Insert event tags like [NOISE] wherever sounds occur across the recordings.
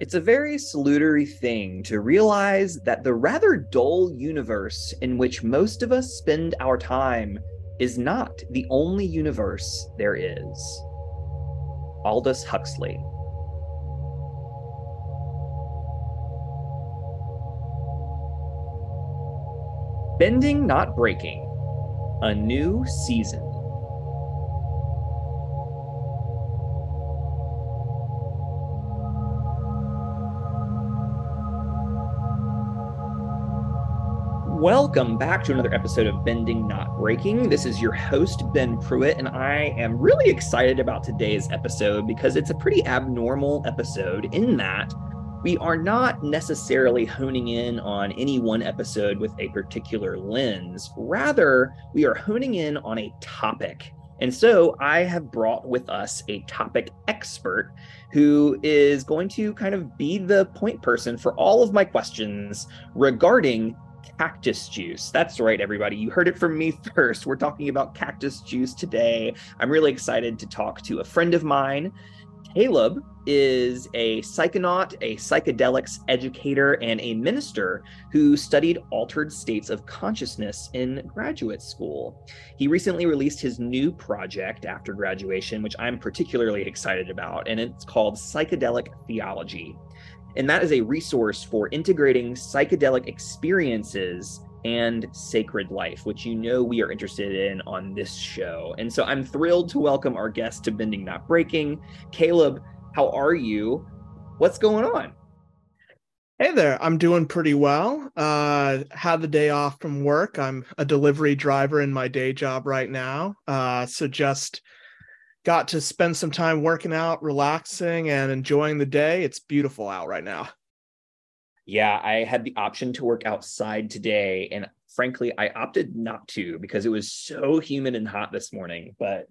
It's a very salutary thing to realize that the rather dull universe in which most of us spend our time is not the only universe there is. Aldous Huxley. Bending Not Breaking, a new season. Welcome back to another episode of Bending Not Breaking. This is your host, Ben Pruitt, and I am really excited about today's episode because it's a pretty abnormal episode in that we are not necessarily honing in on any one episode with a particular lens. Rather, we are honing in on a topic. And so I have brought with us a topic expert who is going to kind of be the point person for all of my questions regarding cactus juice. That's right, everybody. You heard it from me [LAUGHS] first. We're talking about cactus juice today. I'm really excited to talk to a friend of mine. Kaleb is a psychonaut, a psychedelics educator, and a minister who studied altered states of consciousness in graduate school. He recently released his new project after graduation, which I'm particularly excited about, and it's called Psychedelic Theology and that is a resource for integrating psychedelic experiences and sacred life, which you know we are interested in on this show. And so I'm thrilled to welcome our guest to Bending Not Breaking. Kaleb, how are you? What's going on? Hey there, I'm doing pretty well. Uh, had the day off from work. I'm a delivery driver in my day job right now. Uh, so just got to spend some time working out, relaxing, and enjoying the day. It's beautiful out right now. Yeah, I had the option to work outside today, and frankly, I opted not to because it was so humid and hot this morning. But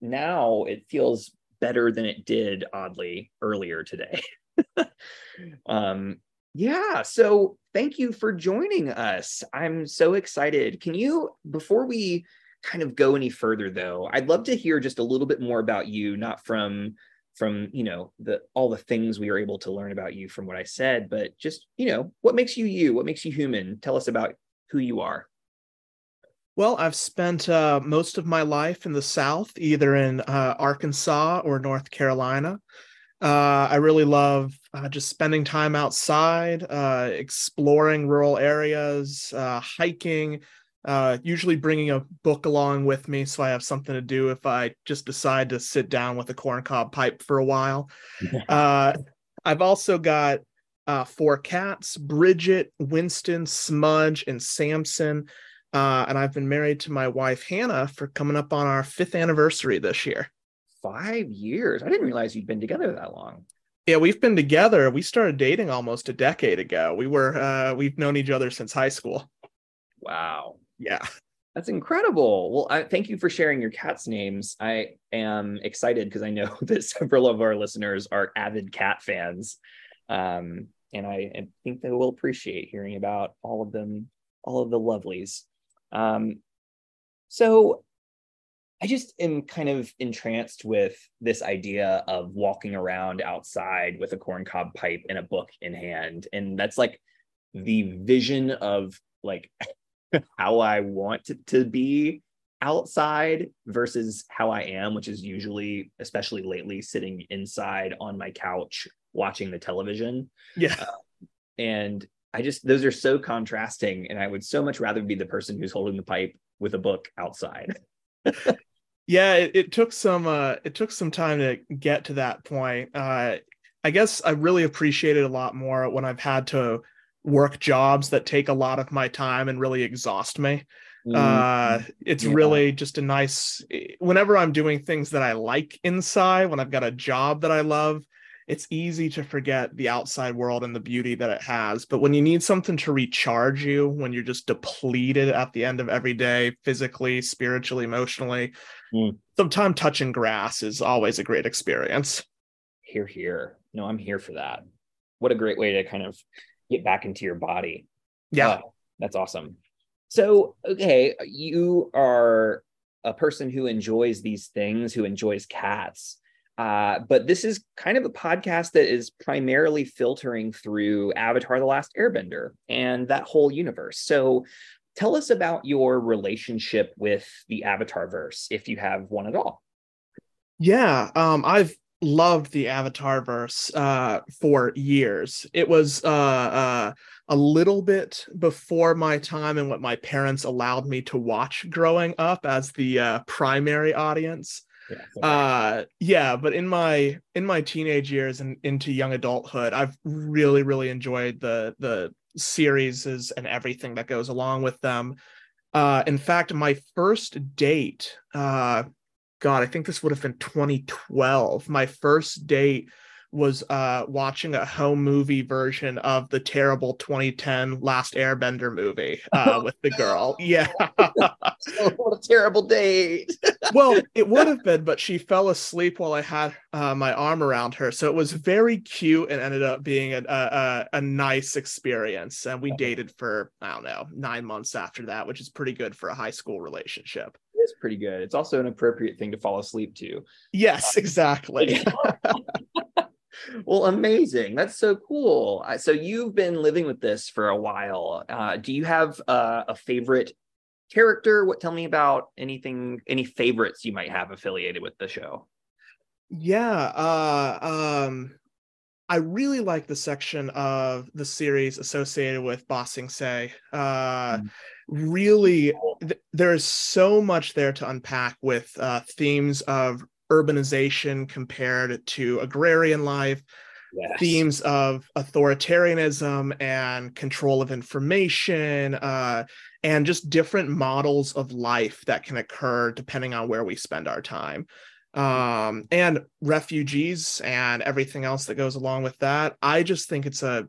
now it feels better than it did, oddly, earlier today. [LAUGHS] um, yeah, so thank you for joining us. I'm so excited. Can you, before we kind of go any further though. I'd love to hear just a little bit more about you not from from you know the all the things we were able to learn about you from what i said but just you know what makes you you? What makes you human? Tell us about who you are. Well i've spent uh, most of my life in the south either in uh, arkansas or north carolina. Uh, i really love uh, just spending time outside uh, exploring rural areas uh, hiking uh, usually bringing a book along with me so I have something to do if I just decide to sit down with a corncob pipe for a while. uh, I've also got uh, four cats Bridget, Winston, Smudge, and Samson. Uh, and I've been married to my wife, Hannah, for coming up on our fifth anniversary this year. Five years. I didn't realize you'd been together that long. Yeah, we've been together. We started dating almost a decade ago. We were uh, we've known each other since high school. Wow. Yeah. That's incredible. Well, I, thank you for sharing your cats' names. I am excited because I know [LAUGHS] that several of our listeners are avid cat fans. Um, and I, I, think they will appreciate hearing about all of them, all of the lovelies. Um, so I just am kind of entranced with this idea of walking around outside with a corncob pipe and a book in hand. And that's like the vision of like [LAUGHS] how I want to, to be outside versus how I am, which is usually, especially lately, sitting inside on my couch watching the television. Yeah. Uh, and I just, those are so contrasting. And I would so much rather be the person who's holding the pipe with a book outside. [LAUGHS] yeah, it, it, took some, uh, it took some time to get to that point. Uh, I guess I really appreciate it a lot more when I've had to work jobs that take a lot of my time and really exhaust me. Mm-hmm. Uh, it's yeah. really just a nice, whenever I'm doing things that I like inside, when I've got a job that I love, it's easy to forget the outside world and the beauty that it has. But when you need something to recharge you, when you're just depleted at the end of every day, physically, spiritually, emotionally, mm. sometimes touching grass is always a great experience. Here, here. No, I'm here for that. What a great way to kind of get back into your body. Yeah. Oh, that's awesome. So, okay, you are a person who enjoys these things, who enjoys cats. Uh, but this is kind of a podcast that is primarily filtering through Avatar The Last Airbender and that whole universe. So tell us about your relationship with the Avatar verse, if you have one at all. Yeah, um, I've loved the Avatar verse uh, for years. It was uh, uh, a little bit before my time and what my parents allowed me to watch growing up as the uh, primary audience. Yeah, uh yeah but in my in my teenage years and into young adulthood i've really really enjoyed the the series and everything that goes along with them uh in fact my first date uh God, I think this would have been 2012. My first date was uh, watching a home movie version of the terrible 2010 Last Airbender movie uh, [LAUGHS] with the girl. [LAUGHS] Yeah. oh, what a terrible date. [LAUGHS] well, it would have been, but she fell asleep while I had uh, my arm around her. So it was very cute and ended up being a, a, a nice experience. And we dated for, I don't know, nine months after that, which is pretty good for a high school relationship is pretty good. It's also an appropriate thing to fall asleep to. Yes, exactly. [LAUGHS] [LAUGHS] well, amazing. That's so cool. So you've been living with this for a while. Uh, do you have uh, a favorite character? What tell me about anything, any favorites you might have affiliated with the show? Yeah, uh, um, I really like the section of the series associated with Ba Sing Se. Uh, mm really th- there's so much there to unpack with uh, themes of urbanization compared to agrarian life yes. themes of authoritarianism and control of information uh, and just different models of life that can occur depending on where we spend our time um, and refugees and everything else that goes along with that. I just think it's a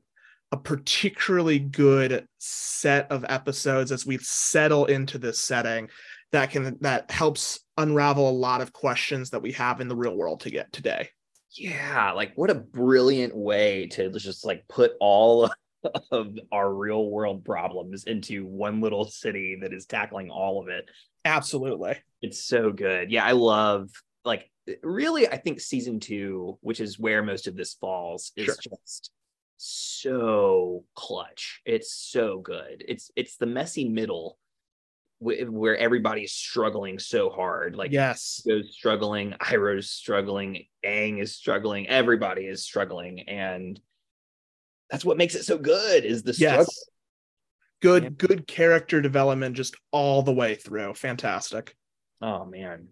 a particularly good set of episodes as we settle into this setting that can that helps unravel a lot of questions that we have in the real world to get today. Yeah like what a brilliant way to just like put all [LAUGHS] of our real world problems into one little city that is tackling all of it. Absolutely. It's so good. Yeah i love like really i think season two which is where most of this falls is sure. just so clutch. It's so good. It's it's the messy middle where everybody's struggling so hard. Like yes, goes struggling, Iroh's struggling, Aang is struggling, everybody is struggling, and that's what makes it so good. Is the struggle. Yes. Good, yeah. good character development just all the way through. Fantastic. Oh man,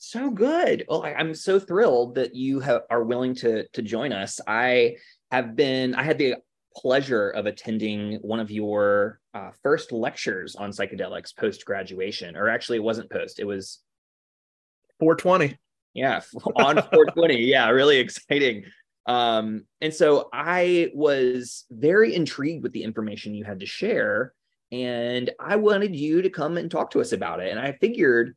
so good. Oh, I, am so thrilled that you have, are willing to to join us. I have been, I had the pleasure of attending one of your uh, first lectures on psychedelics post graduation, or actually, it wasn't post, it was 420. Yeah, [LAUGHS] on 420. yeah, really exciting. Um, and so I was very intrigued with the information you had to share, and I wanted you to come and talk to us about it. And I figured,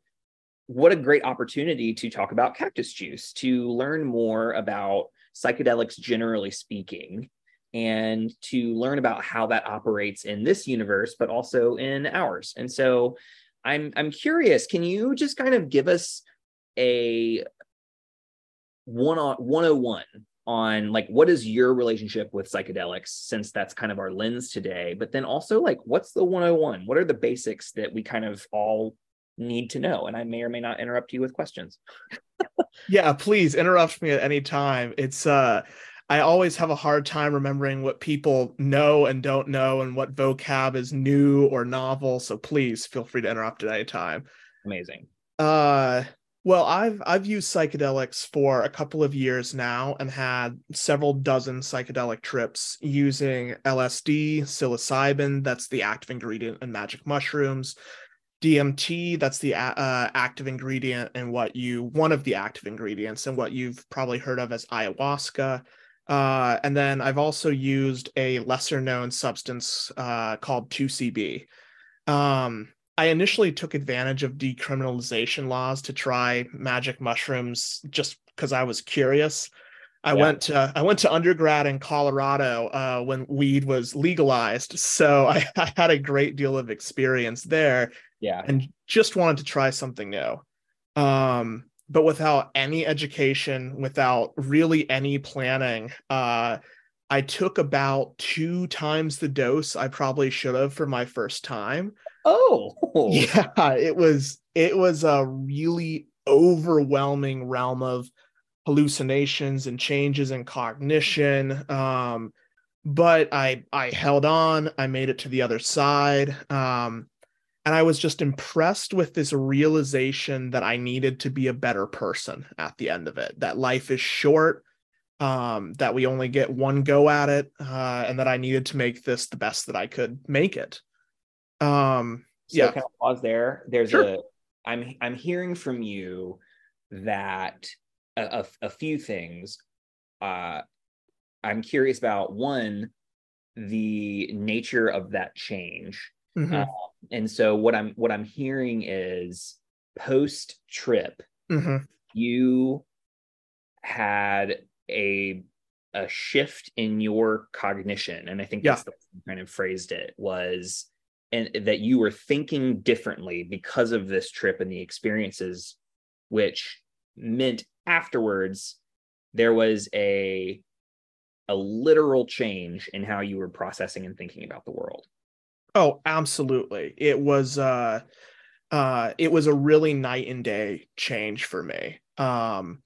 what a great opportunity to talk about cactus juice, to learn more about psychedelics generally speaking, and to learn about how that operates in this universe, but also in ours. And so I'm I'm curious, can you just kind of give us a one on 101 on like what is your relationship with psychedelics since that's kind of our lens today but then also like what's the 101 what are the basics that we kind of all need to know and i may or may not interrupt you with questions yeah, please interrupt me at any time. It's uh I always have a hard time remembering what people know and don't know and what vocab is new or novel. So please feel free to interrupt at any time. Amazing. Uh well, I've I've used psychedelics for a couple of years now and had several dozen psychedelic trips using LSD, psilocybin, that's the active ingredient in magic mushrooms, DMT, that's the uh, active ingredient and what you one of the active ingredients and what you've probably heard of as ayahuasca. Uh, and then I've also used a lesser known substance uh, called 2CB. Um, I initially took advantage of decriminalization laws to try magic mushrooms just because I was curious. I yeah. went to I went to undergrad in Colorado uh, when weed was legalized, so [LAUGHS] I, I, had a great deal of experience there yeah and just wanted to try something new um but without any education, without really any planning, uh, I took about two times the dose I probably should have for my first time. Oh, [LAUGHS] yeah, it was it was a really overwhelming realm of hallucinations and changes in cognition. Um, but I I held on. I made it to the other side. Um, and I was just impressed with this realization that I needed to be a better person at the end of it. That life is short, um, that we only get one go at it, uh, and that I needed to make this the best that I could make it. Um, so yeah. Can I pause there? There's sure. a. I'm I'm hearing from you that a, a, a few things. Uh, I'm curious about one, the nature of that change. Mm-hmm. Uh, and so what I'm what I'm hearing is post trip, mm-hmm. you had a a shift in your cognition, and I think that's yeah. the kind of phrased it was, and that you were thinking differently because of this trip and the experiences, which meant afterwards there was a a literal change in how you were processing and thinking about the world. Oh, absolutely. It was uh uh it was a really night and day change for me. Um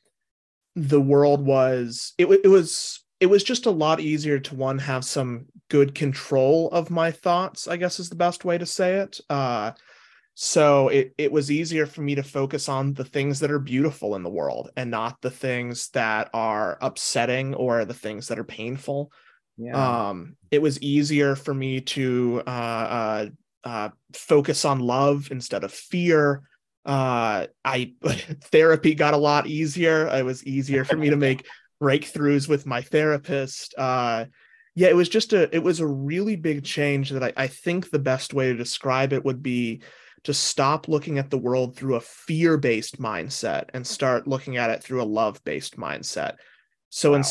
the world was it, it was it was just a lot easier to one have some good control of my thoughts, I guess is the best way to say it. Uh so it, it was easier for me to focus on the things that are beautiful in the world and not the things that are upsetting or the things that are painful. Yeah. Um, it was easier for me to uh, uh, uh, focus on love instead of fear. Uh, I [LAUGHS] therapy got a lot easier. It was easier for me to make [LAUGHS] breakthroughs with my therapist. Uh, yeah, it was just a it was a really big change that I, I think the best way to describe it would be to stop looking at the world through a fear based mindset and start looking at it through a love based mindset. So, wow.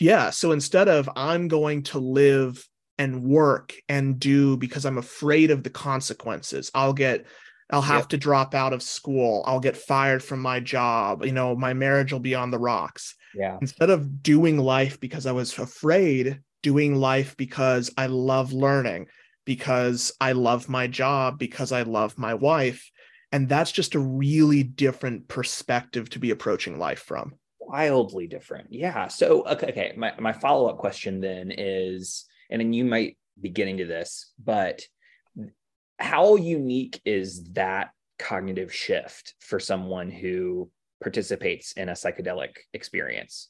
Yeah, so instead of I'm going to live and work and do because I'm afraid of the consequences, I'll get I'll have yep. to drop out of school. I'll get fired from my job. You know, my marriage will be on the rocks. Yeah. Instead of doing life because I was afraid, doing life because I love learning because I love my job, because I love my wife. And that's just a really different perspective to be approaching life from. Wildly different. Yeah. So, okay. okay. My, my follow up question then is, and then you might be getting to this, but how unique is that cognitive shift for someone who participates in a psychedelic experience?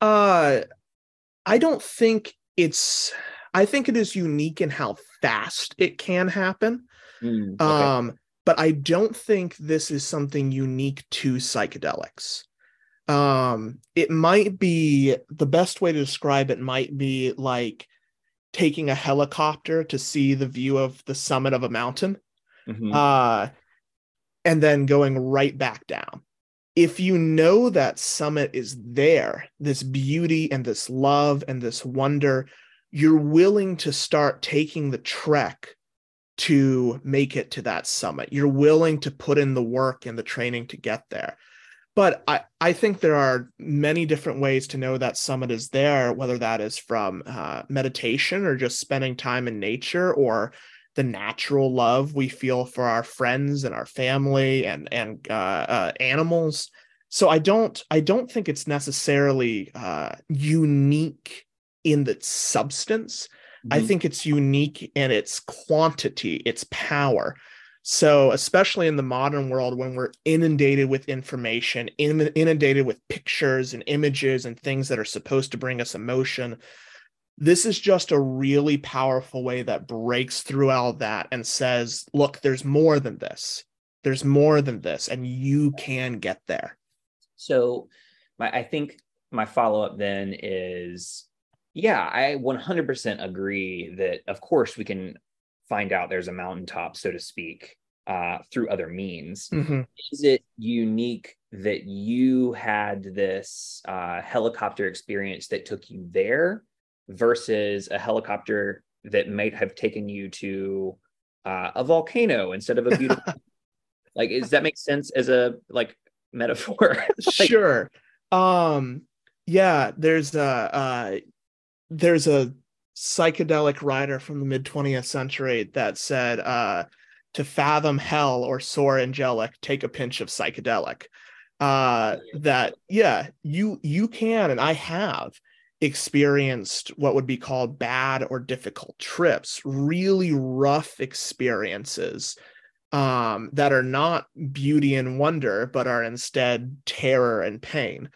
Uh, I don't think it's I think it is unique in how fast it can happen. Mm, okay. Um, but I don't think this is something unique to psychedelics. Um, it might be the best way to describe it might be like taking a helicopter to see the view of the summit of a mountain. Mm-hmm. Uh, and then going right back down. If you know that summit is there, this beauty and this love and this wonder, you're willing to start taking the trek to make it to that summit. You're willing to put in the work and the training to get there. But I, I think there are many different ways to know that summit is there, whether that is from uh, meditation or just spending time in nature or the natural love we feel for our friends and our family and and uh, uh, animals. So I don't I don't think it's necessarily uh, unique in the substance. Mm-hmm. I think it's unique in its quantity, its power. So, especially in the modern world, when we're inundated with information, inundated with pictures and images and things that are supposed to bring us emotion, this is just a really powerful way that breaks through all that and says, look, there's more than this. There's more than this, and you can get there. So, my, I think my follow up then is yeah, I 100% agree that, of course, we can find out there's a mountaintop, so to speak, uh, through other means. Mm-hmm. Is it unique that you had this uh, helicopter experience that took you there versus a helicopter that might have taken you to uh, a volcano instead of a beautiful? [LAUGHS] like, does that make sense as a like metaphor. [LAUGHS] like, sure. Um, yeah, there's a uh, there's a psychedelic writer from the mid 20th century that said uh, to fathom hell or soar angelic, take a pinch of psychedelic. Uh, that yeah, you you can and I have experienced what would be called bad or difficult trips, really rough experiences um, that are not beauty and wonder, but are instead terror and pain.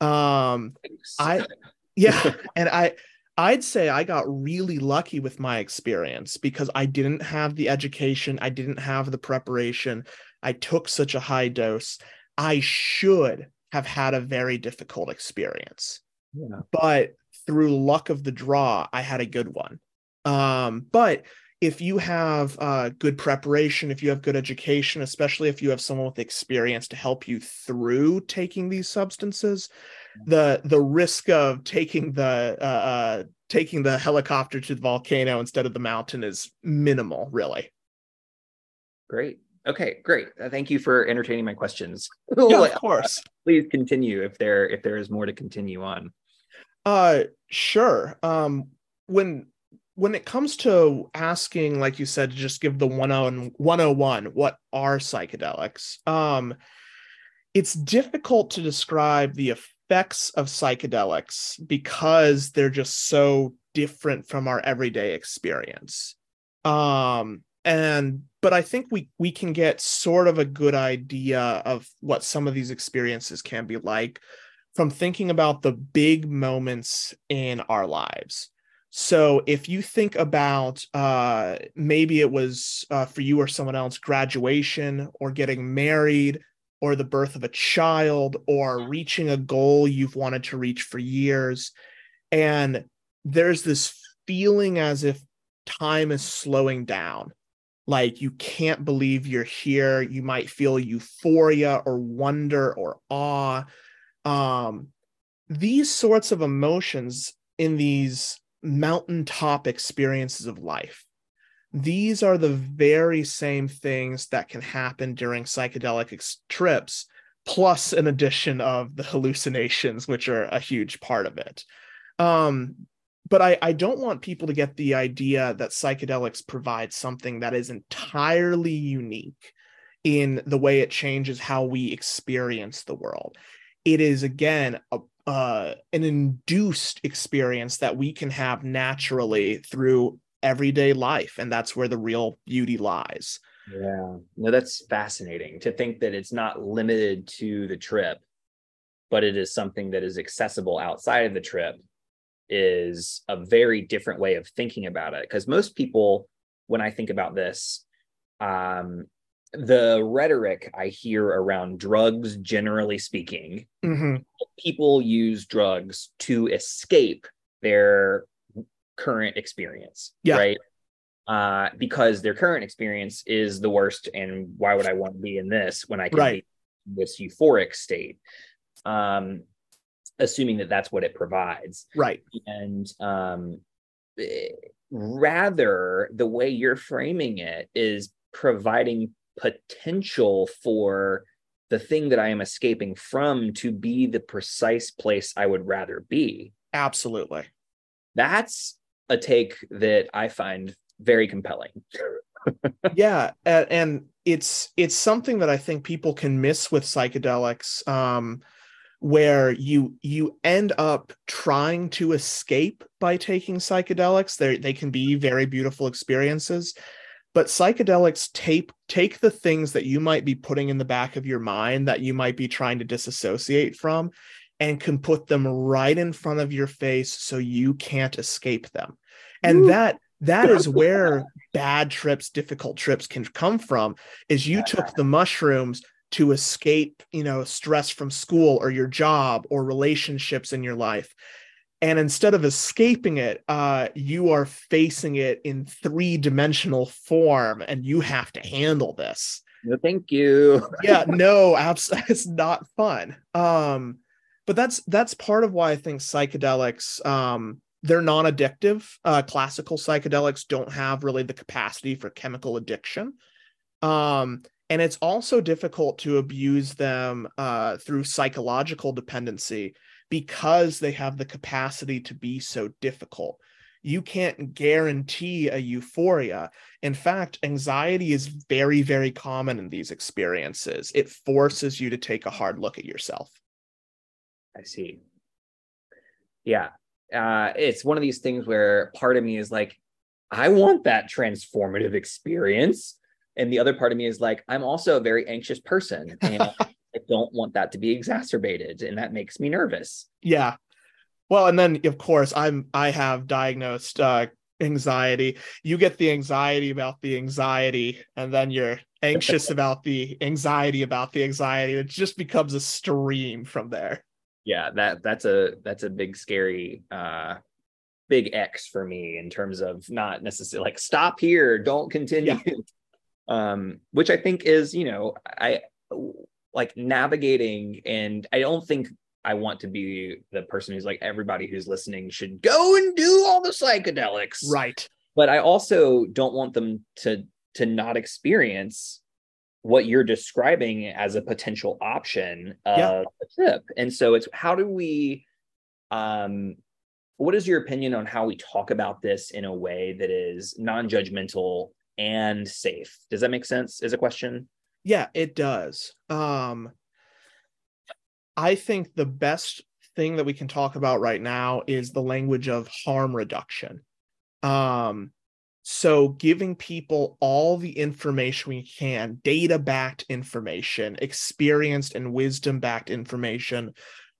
Um, I, [LAUGHS] yeah, and I, I'd say I got really lucky with my experience because I didn't have the education, I didn't have the preparation. I took such a high dose. I should have had a very difficult experience. Yeah. But through luck of the draw, I had a good one. Um, but if you have uh, good preparation, if you have good education, especially if you have someone with experience to help you through taking these substances, the the risk of taking the uh, uh, taking the helicopter to the volcano instead of the mountain is minimal, really. Great. Okay, great. Uh, thank you for entertaining my questions. [LAUGHS] yeah, of course. Please continue if there if there is more to continue on. Uh, sure. Um, when when it comes to asking, like you said, to just give the 101, what are psychedelics? Um, it's difficult to describe the effects of psychedelics because they're just so different from our everyday experience. Um, and but I think we we can get sort of a good idea of what some of these experiences can be like from thinking about the big moments in our lives. So if you think about uh, maybe it was uh, for you or someone else graduation or getting married or the birth of a child or reaching a goal you've wanted to reach for years, and there's this feeling as if time is slowing down. Like you can't believe you're here. You might feel euphoria or wonder or awe um, these sorts of emotions in these mountaintop experiences of life these are the very same things that can happen during psychedelic ex- trips plus an addition of the hallucinations which are a huge part of it. Um, but I, I don't want people to get the idea that psychedelics provide something that is entirely unique in the way it changes how we experience the world. It is again a, uh, an induced experience that we can have naturally through everyday life and that's where the real beauty lies. Yeah. No that's fascinating to think that it's not limited to the trip but it is something that is accessible outside of the trip is a very different way of thinking about it. Because most people when i think about this um, the rhetoric I hear around drugs, generally speaking, mm-hmm. people use drugs to escape their current experience, yeah. right? Uh, because their current experience is the worst, and why would I want to be in this when I can right. be in this euphoric state? Um, assuming that that's what it provides, right? And um, eh, rather, the way you're framing it is providing potential for the thing that I am escaping from to be the precise place I would rather be. Absolutely. That's a take that I find very compelling. [LAUGHS] yeah, and it's it's something that I think people can miss with psychedelics um where you you end up trying to escape by taking psychedelics. They they can be very beautiful experiences but psychedelics tape take the things that you might be putting in the back of your mind that you might be trying to disassociate from and can put them right in front of your face so you can't escape them and Ooh. that that is where bad trips difficult trips can come from is you took the mushrooms to escape you know stress from school or your job or relationships in your life. And instead of escaping it uh, you are facing it in three dimensional form and you have to handle this. No thank you. [LAUGHS] Yeah no absolutely [LAUGHS] it's not fun. Um, but that's that's part of why i think psychedelics um, they're non-addictive uh, classical psychedelics don't have really the capacity for chemical addiction um, and it's also difficult to abuse them uh, through psychological dependency because they have the capacity to be so difficult you can't guarantee a euphoria. In fact, anxiety is very, very common in these experiences. It forces you to take a hard look at yourself. I see. Yeah. Uh, it's one of these things where part of me is like, I want that transformative experience. And the other part of me is like, I'm also a very anxious person [LAUGHS] and I don't want that to be exacerbated. And that makes me nervous. Yeah. Well, and then of course I'm I have diagnosed uh, anxiety. You get the anxiety about the anxiety, and then you're anxious [LAUGHS] about the anxiety about the anxiety. It just becomes a stream from there. Yeah, that that's a that's a big scary uh big X for me in terms of not necessarily like stop here, don't continue. Yeah. [LAUGHS] um, which I think is, you know, I like navigating and I don't think I want to be the person who's like everybody who's listening should go and do all the psychedelics. Right. But I also don't want them to to not experience what you're describing as a potential option of yeah. a trip. And so it's how do we um what is your opinion on how we talk about this in a way that is non-judgmental and safe? Does that make sense? Is a question? Yeah, it does. Um I think the best thing that we can talk about right now is the language of harm reduction. Um, so giving people all the information we can, data backed information, experienced and wisdom backed information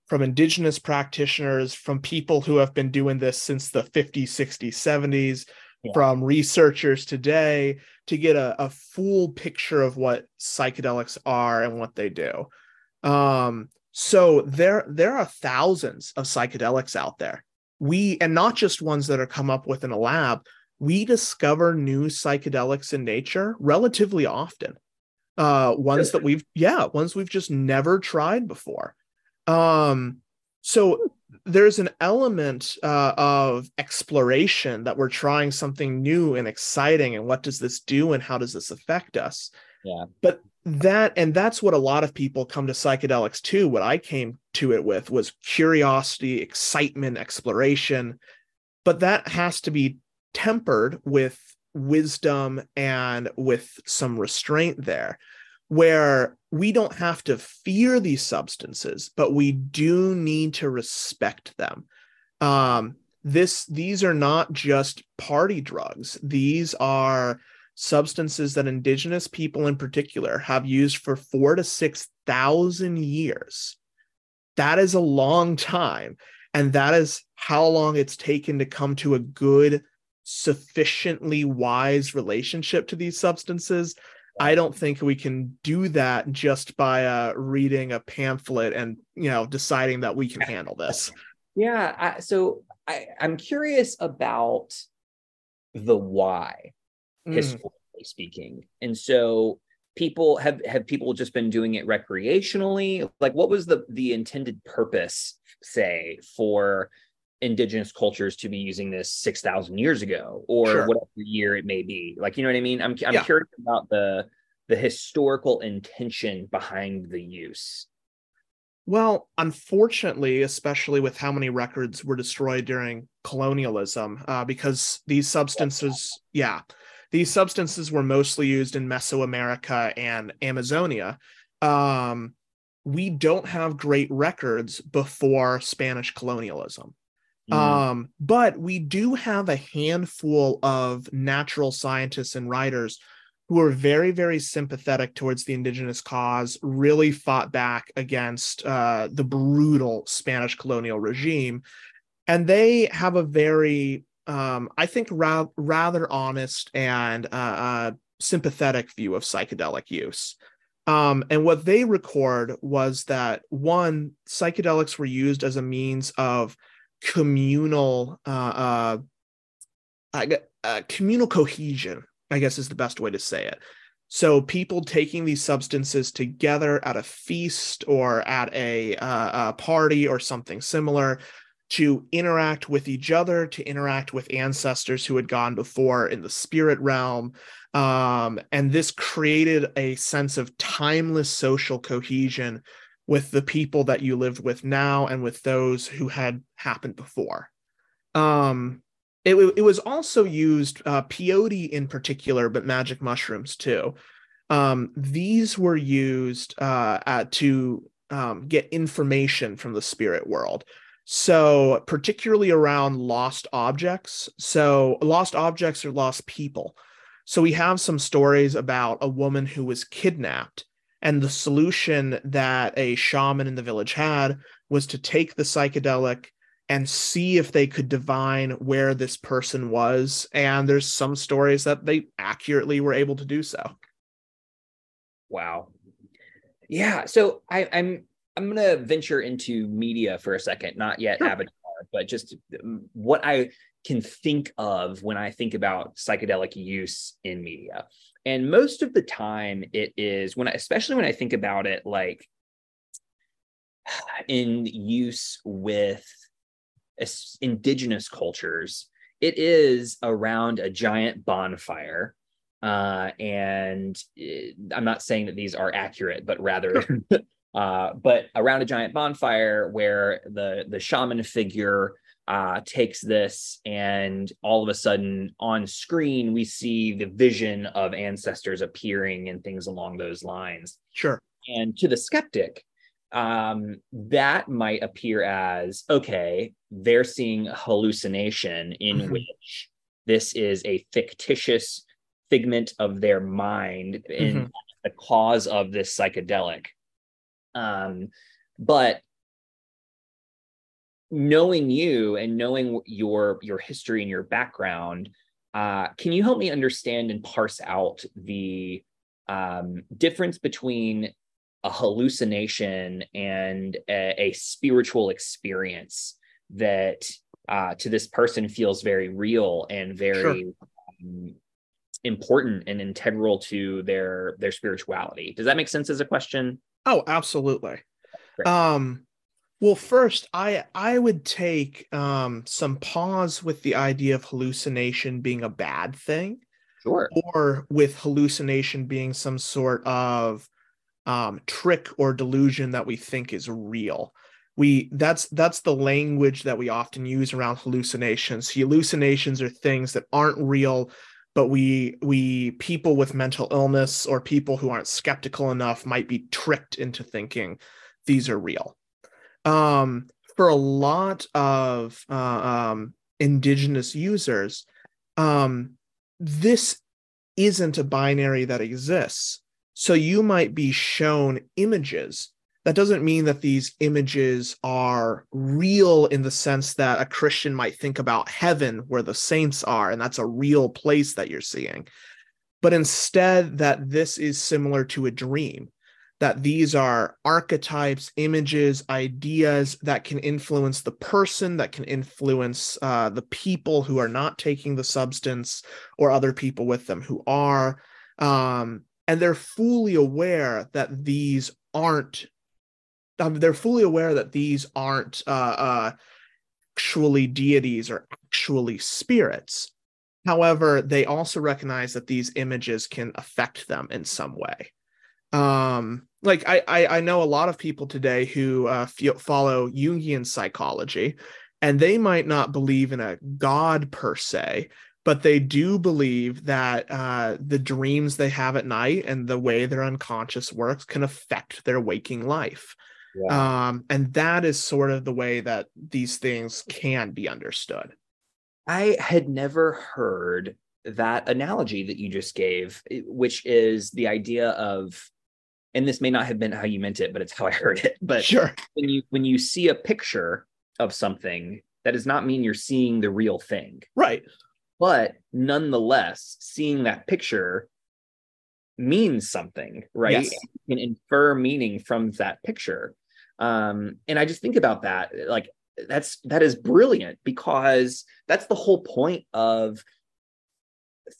from indigenous practitioners, from people who have been doing this since the 50s, 60s, 70s, yeah. from researchers today to get a, a full picture of what psychedelics are and what they do. Um, so there there are thousands of psychedelics out there. We and not just ones that are come up with in a lab. We discover new psychedelics in nature relatively often. Uh ones that we've yeah, ones we've just never tried before. Um so there's an element uh, of exploration that we're trying something new and exciting and what does this do and how does this affect us? Yeah. But that and that's what a lot of people come to psychedelics too what i came to it with was curiosity excitement exploration. But that has to be tempered with wisdom and with some restraint there where we don't have to fear these substances but we do need to respect them um this these are not just party drugs these are substances that indigenous people in particular have used for four to 6,000 years. That is a long time. And that is how long it's taken to come to a good, sufficiently wise relationship to these substances. I don't think we can do that just by uh, reading a pamphlet and you know deciding that we can handle this. Yeah, I, so I, I'm curious about the why mm. historically speaking. And so people have have people just been doing it recreationally like what was the the intended purpose say for indigenous cultures to be using this 6000 years ago or sure. whatever year it may be like you know what i mean i'm, I'm yeah. curious about the the historical intention behind the use well unfortunately especially with how many records were destroyed during colonialism uh, because these substances yeah these substances were mostly used in Mesoamerica and Amazonia. Um, we don't have great records before Spanish colonialism. Mm. Um, but we do have a handful of natural scientists and writers who are very, very sympathetic towards the indigenous cause, really fought back against uh, the brutal Spanish colonial regime. And they have a very um, I think ra- rather honest and uh, uh, sympathetic view of psychedelic use. Um, and what they record was that one, psychedelics were used as a means of communal, uh, uh, uh, communal cohesion. I guess is the best way to say it. So people taking these substances together at a feast or at a, uh, a party or something similar to interact with each other, to interact with ancestors who had gone before in the spirit realm. Um, and this created a sense of timeless social cohesion with the people that you lived with now and with those who had happened before. Um, it, it was also used, uh, peyote in particular, but magic mushrooms too. Um, these were used uh, to um, get information from the spirit world. So, particularly around lost objects. So, lost objects or lost people. So, we have some stories about a woman who was kidnapped, and the solution that a shaman in the village had was to take the psychedelic and see if they could divine where this person was. And there's some stories that they accurately were able to do so. Wow. Yeah. So I, I'm I'm gonna venture into media for a second, not yet sure. Avatar, but just um, what I can think of when I think about psychedelic use in media. And most of the time it is when I, especially when I think about it like [SIGHS] in use with indigenous cultures, it is around a giant bonfire. Uh, and it, I'm not saying that these are accurate, but rather, [LAUGHS] uh, but around a giant bonfire where the the shaman figure uh, takes this, and all of a sudden on screen we see the vision of ancestors appearing and things along those lines. Sure. And to the skeptic, um, that might appear as okay, they're seeing hallucination in mm-hmm. which this is a fictitious figment of their mind in mm-hmm. the cause of this psychedelic. Um, but knowing you and knowing your your history and your background, uh, can you help me understand and parse out the um, difference between a hallucination and a, a spiritual experience that uh, to this person feels very real and very sure. um, important and integral to their their spirituality. Does that make sense as a question? Oh, absolutely. Great. Um well first I I would take um some pause with the idea of hallucination being a bad thing. Sure. Or with hallucination being some sort of um, trick or delusion that we think is real we that's that's the language that we often use around hallucinations hallucinations are things that aren't real but we we people with mental illness or people who aren't skeptical enough might be tricked into thinking these are real um, for a lot of uh, um, indigenous users um, this isn't a binary that exists so you might be shown images. That doesn't mean that these images are real in the sense that a Christian might think about heaven where the saints are, and that's a real place that you're seeing. But instead, that this is similar to a dream, that these are archetypes, images, ideas that can influence the person, that can influence uh, the people who are not taking the substance, or other people with them who are. Um, and they're fully aware that these aren't um, they're fully aware that these aren't uh, uh, actually deities or actually spirits however they also recognize that these images can affect them in some way um, like I, I, I know a lot of people today who uh, feel, follow jungian psychology and they might not believe in a god per se but they do believe that uh, the dreams they have at night and the way their unconscious works can affect their waking life. Yeah. Um, and that is sort of the way that these things can be understood. I had never heard that analogy that you just gave, which is the idea of, and this may not have been how you meant it, but it's how I heard it. [LAUGHS] But sure, when you when you see a picture of something, that does not mean you're seeing the real thing. Right but nonetheless seeing that picture means something right yes. you can infer meaning from that picture um and i just think about that like that's that is brilliant because that's the whole point of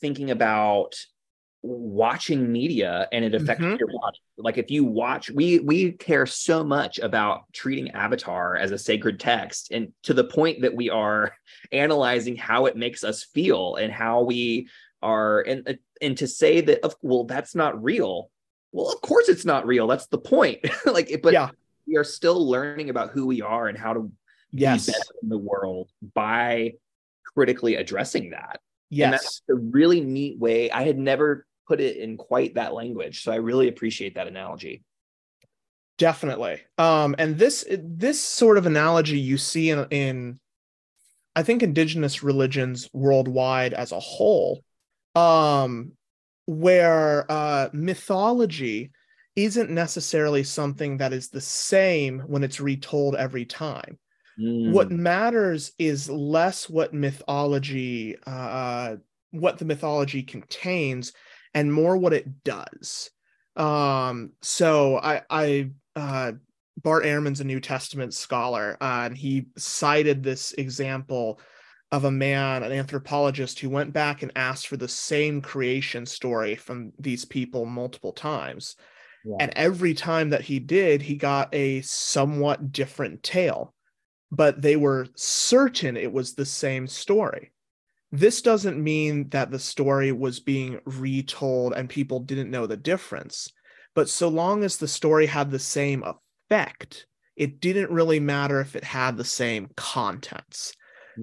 thinking about watching media and it affects Mhm. your body. Like if you watch, we we care so much about treating Avatar as a sacred text, and to the point that we are [LAUGHS] analyzing how it makes us feel and how we are, and and to say that, of well, that's not real. Well, of course it's not real. That's the point. [LAUGHS] like, but Yeah. we are still learning about who we are and how to Yes. be better in the world by critically addressing that. And Yes. that's a really neat way. I had never put it in quite that language. So I really appreciate that analogy. Definitely. Um, and this this sort of analogy you see in in I think indigenous religions worldwide as a whole, um, where uh, mythology isn't necessarily something that is the same when it's retold every time. What Mm, matters is less what mythology, uh, what the mythology contains, and more what it does. Um, so I, I, uh, Bart Ehrman's a New Testament scholar, uh, and he cited this example of a man, an anthropologist, who went back and asked for the same creation story from these people multiple times. yeah. And every time that he did, he got a somewhat different tale, but they were certain it was the same story. This doesn't mean that the story was being retold and people didn't know the difference. But so long as the story had the same effect, it didn't really matter if it had the same contents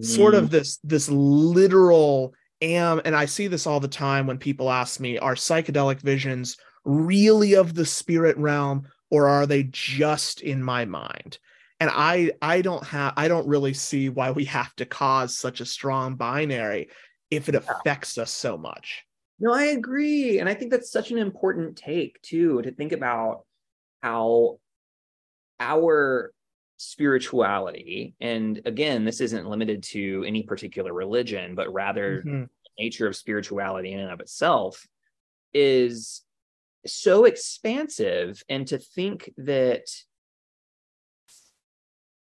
sort Mm, of this this literal am and i see this all the time when people ask me are psychedelic visions really of the spirit realm or are they just in my mind and i i don't have i don't really see why we have to cause such a strong binary if it affects us so much No, I agree. And I think that's such an important take, too, to think about how our spirituality, and again, this isn't limited to any particular religion, but rather Mhm. nature of spirituality in and of itself is so expansive and to think that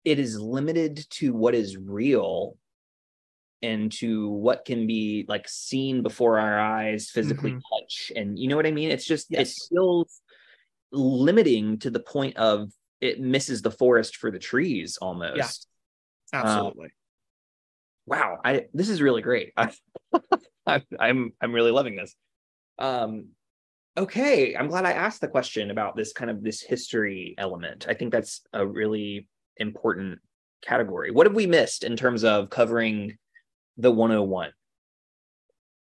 it is limited to what is real and to what can be like seen before our eyes physically Mhm. touch and you know what i mean? It's just it Yes. feels limiting to the point of it misses the forest for the trees almost. Absolutely. wow. I this is really great. [LAUGHS] I, I, i'm i'm really loving this. Um okay. I'm glad i asked the question about this kind of this history element. I think that's a really important category what have we missed in terms of covering the 101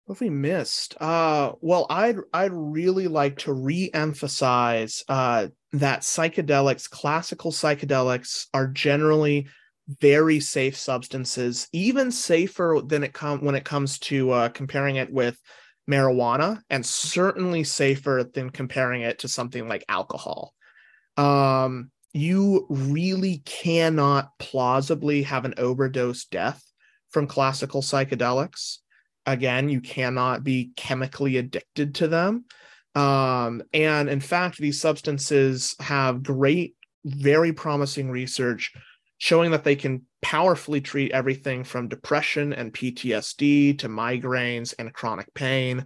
What have we missed? Uh, well, I'd I'd really like to re-emphasize uh, that psychedelics, classical psychedelics, are generally very safe substances, even safer than it come when it comes to uh, comparing it with marijuana, and certainly safer than comparing it to something like alcohol. Um, you really cannot plausibly have an overdose death from classical psychedelics. Again you cannot be chemically addicted to them. Um, and in fact these substances have great very promising research showing that they can powerfully treat everything from depression and ptsd to migraines and chronic pain.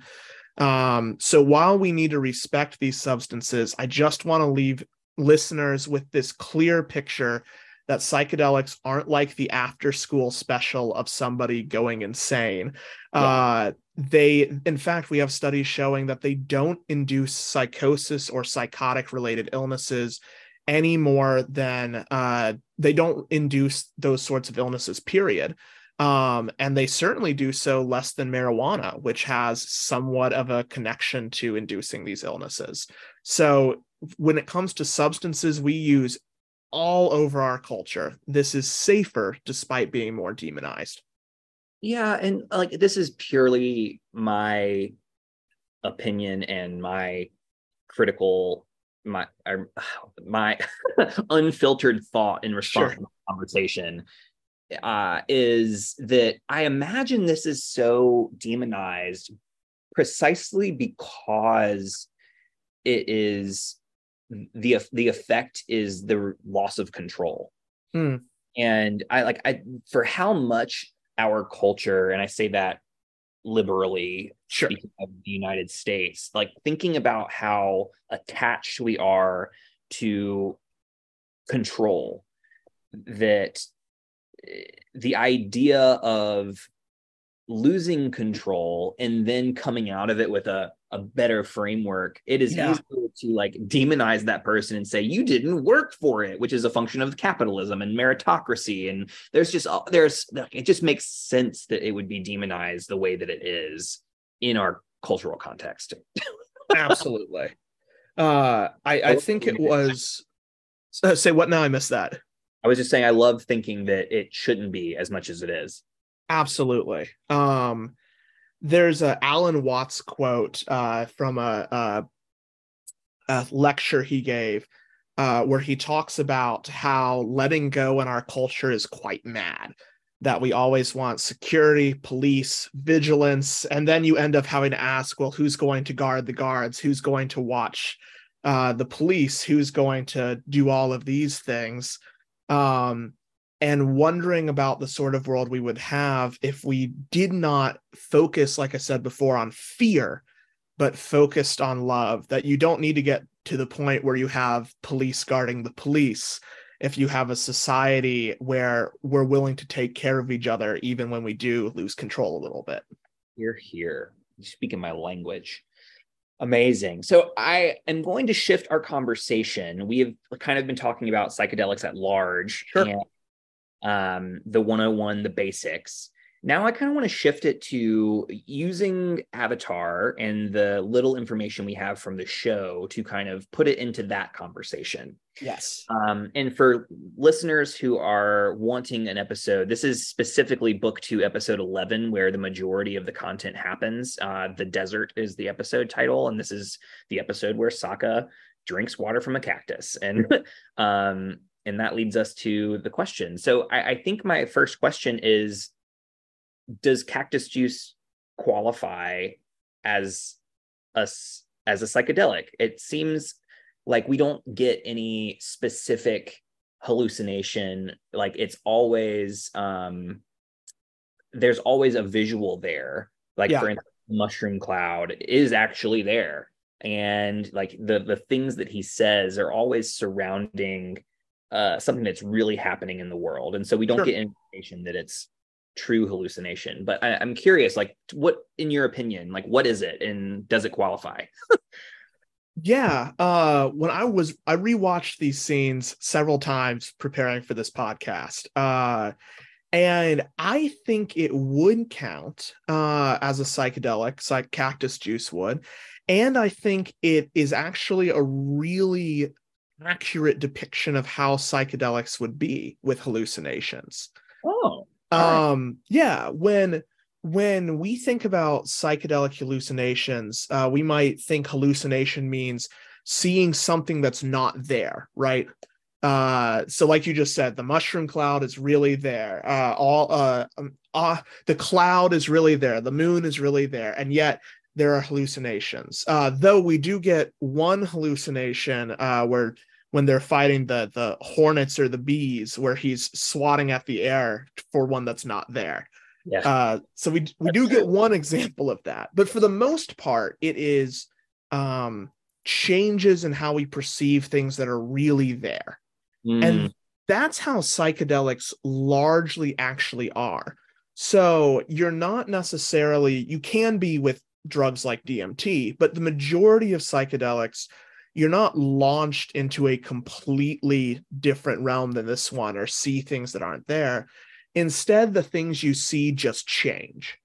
Um, so while we need to respect these substances i just want to leave listeners with this clear picture that psychedelics aren't like the after school special of somebody going insane. Yeah. Uh, they, in fact, we have studies showing that they don't induce psychosis or psychotic related illnesses any more than uh, they don't induce those sorts of illnesses, period. Um, and they certainly do so less than marijuana, which has somewhat of a connection to inducing these illnesses. So, when it comes to substances we use all over our culture. This is safer despite being more demonized. Yeah, and like this is purely my opinion and my critical my [SIGHS] my [LAUGHS] unfiltered thought in response Sure. to the conversation uh is that I imagine this is so demonized precisely because it is the the effect is the loss of control Hmm. and i like i for how much our culture and i say that liberally Sure. of the United States, like thinking about how attached we are to control, that eh, the idea of losing control and then coming out of it with a, a better framework, it is Yeah. easier to like demonize that person and say, you didn't work for it, which is a function of capitalism and meritocracy. And there's just, uh, there's, it just makes sense that it would be demonized the way that it is in our cultural context. [LAUGHS] Absolutely. Uh, I, I think it was. uh, say what now? I missed that. I was just saying, I love thinking that it shouldn't be as much as it is. Absolutely. Um, there's a Alan Watts quote uh, from a, a, a lecture he gave uh, where he talks about how letting go in our culture is quite mad. That we always want security, police, vigilance, and then you end up having to ask, well, who's going to guard the guards? Who's going to watch uh, the police? Who's going to do all of these things? Um, and wondering about the sort of world we would have if we did not focus, like I said before, on fear, but focused on love. That you don't need to get to the point where you have police guarding the police. If you have a society where we're willing to take care of each other, even when we do lose control a little bit. You're here. You're speaking my language. Amazing. So I am going to shift our conversation. We have kind of been talking about psychedelics at large Sure. and um, the 101, the basics. Now I kind of want to shift it to using Avatar and the little information we have from the show to kind of put it into that conversation. Yes. Um, and for listeners who are wanting an episode, this is specifically book two, episode 11, where the majority of the content happens. Uh, the desert is the episode title, and this is the episode where Sokka drinks water from a cactus. And [LAUGHS] um, and that leads us to the question. So I, I think my first question is Does cactus juice qualify as a s- as a psychedelic? It seems like we don't get any specific hallucination like it's always um there's always a visual there like Yeah. for instance mushroom cloud is actually there and like the the things that he says are always surrounding uh something that's really happening in the world and so we don't Sure. get information that it's true hallucination but I, i'm curious like what in your opinion like what is it and does it qualify Yeah. Uh when I was I rewatched these scenes several times preparing for this podcast. Uh and I think it would count uh as a psychedelic, like cactus juice would. And I think it is actually a really accurate depiction of how psychedelics would be with hallucinations. oh All right. Um, yeah, when when we think about psychedelic hallucinations, uh, we might think hallucination means seeing something that's not there, right? Uh, so like you just said, the mushroom cloud is really there. Uh, all uh, um, uh, the cloud is really there. The moon is really there, and yet there are hallucinations. Uh, though we do get one hallucination uh, where when they're fighting the the hornets or the bees, where he's swatting at the air for one that's not there. yeah Uh, so we we do get one example of that, but for the most part, it is um, changes in how we perceive things that are really there, Mm, and that's how psychedelics largely actually are. So you're not necessarily you can be with drugs like DMT, but the majority of psychedelics you're not launched into a completely different realm than this one or see things that aren't there. Instead, the things you see just change.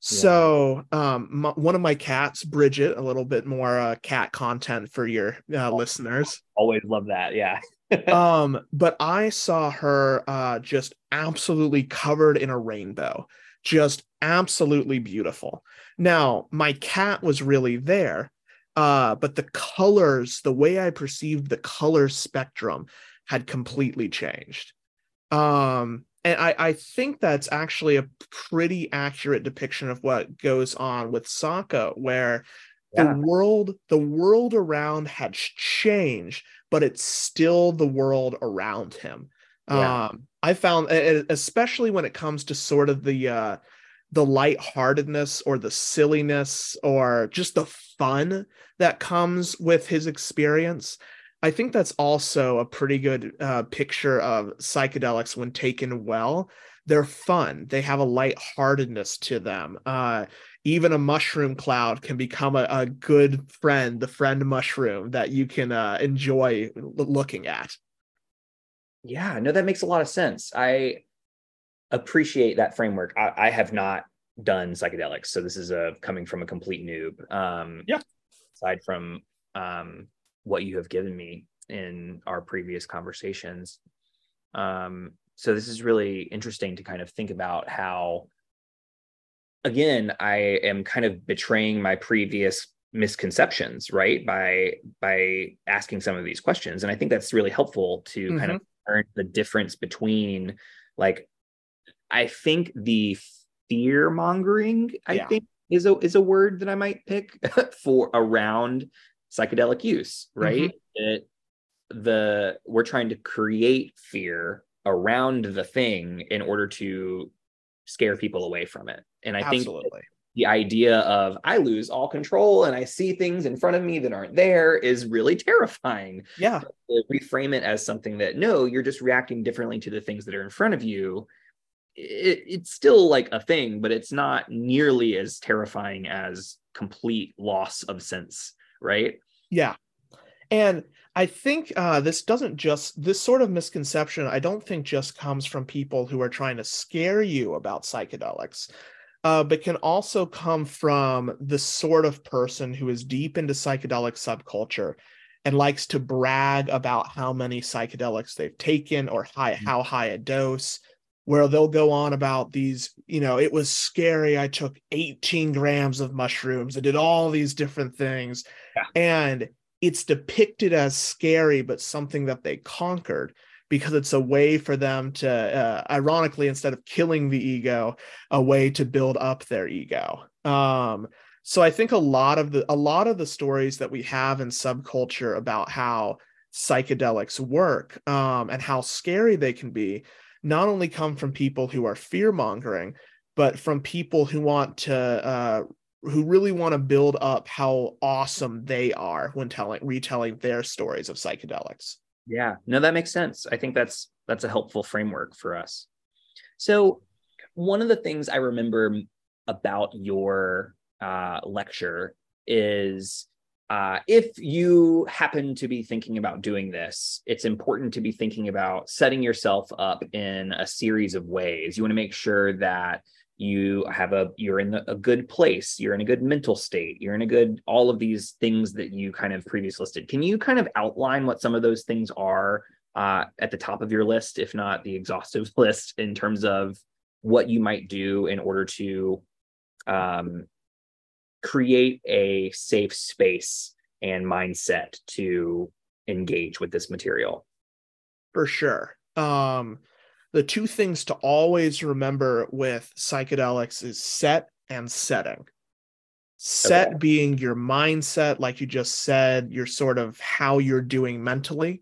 So, um, m- one of my cats, Bridget, a little bit more uh, cat content for your uh, listeners. always love that yeah [LAUGHS] Um, but I saw her uh, just absolutely covered in a rainbow, just absolutely beautiful. Now, my cat was really there, uh, but the colors, the way I perceived the color spectrum had completely changed. Um, and I, I think that's actually a pretty accurate depiction of what goes on with Sokka, where Yeah. the world, the world around had changed, but it's still the world around him. Yeah. Um, I found, especially when it comes to sort of the uh, the lightheartedness or the silliness or just the fun that comes with his experience. I think that's also a pretty good uh, picture of psychedelics when taken well. They're fun. They have a lightheartedness to them. Uh, even a mushroom cloud can become a, a, good friend, the friend mushroom that you can uh, enjoy looking at. Yeah, no, that makes a lot of sense. I appreciate that framework. I, I have not done psychedelics, so this is a coming from a complete noob. Um, yeah. Aside from um, what you have given me in our previous conversations, um, so this is really interesting to kind of think about how. Again, I am kind of betraying my previous misconceptions, right? By by asking some of these questions, and I think that's really helpful to mm-hmm. kind of learn the difference between like I think the fear mongering, I yeah. think is a is a word that I might pick [LAUGHS] for around psychedelic use, right? Mm-hmm. It, the we're trying to create fear around the thing in order to scare people away from it. And I Absolutely. think the idea of I lose all control and I see things in front of me that aren't there is really terrifying. Yeah. reframe it as something that no, you're just reacting differently to the things that are in front of you it, it's still like a thing, but it's not nearly as terrifying as complete loss of sense, right? Yeah. And I think uh, this doesn't just, this sort of misconception, I don't think just comes from people who are trying to scare you about psychedelics, uh, but can also come from the sort of person who is deep into psychedelic subculture and likes to brag about how many psychedelics they've taken or high, mm-hmm. how high a dose where they'll go on about these, you know, it was scary. I took 18 grams of mushrooms. I did all these different things. Yeah. And it's depicted as scary, but something that they conquered because it's a way for them to, uh, ironically, instead of killing the ego, a way to build up their ego. Um, so I think a lot of the a lot of the stories that we have in subculture about how psychedelics work um, and how scary they can be not only come from people who are fear mongering, but from people who want to uh, who really want to build up how awesome they are when telling retelling their stories of psychedelics. Yeah, no, that makes sense. I think that's that's a helpful framework for us. So, one of the things I remember about your uh, lecture is uh, if you happen to be thinking about doing this, it's important to be thinking about setting yourself up in a series of ways. You want to make sure that you have a you're in a good place you're in a good mental state you're in a good all of these things that you kind of previously listed can you kind of outline what some of those things are uh, at the top of your list if not the exhaustive [LAUGHS] list in terms of what you might do in order to um, create a safe space and mindset to engage with this material. For sure. Um the two things to always remember with psychedelics is set and setting. Set okay. being your mindset like you just said your sort of how you're doing mentally.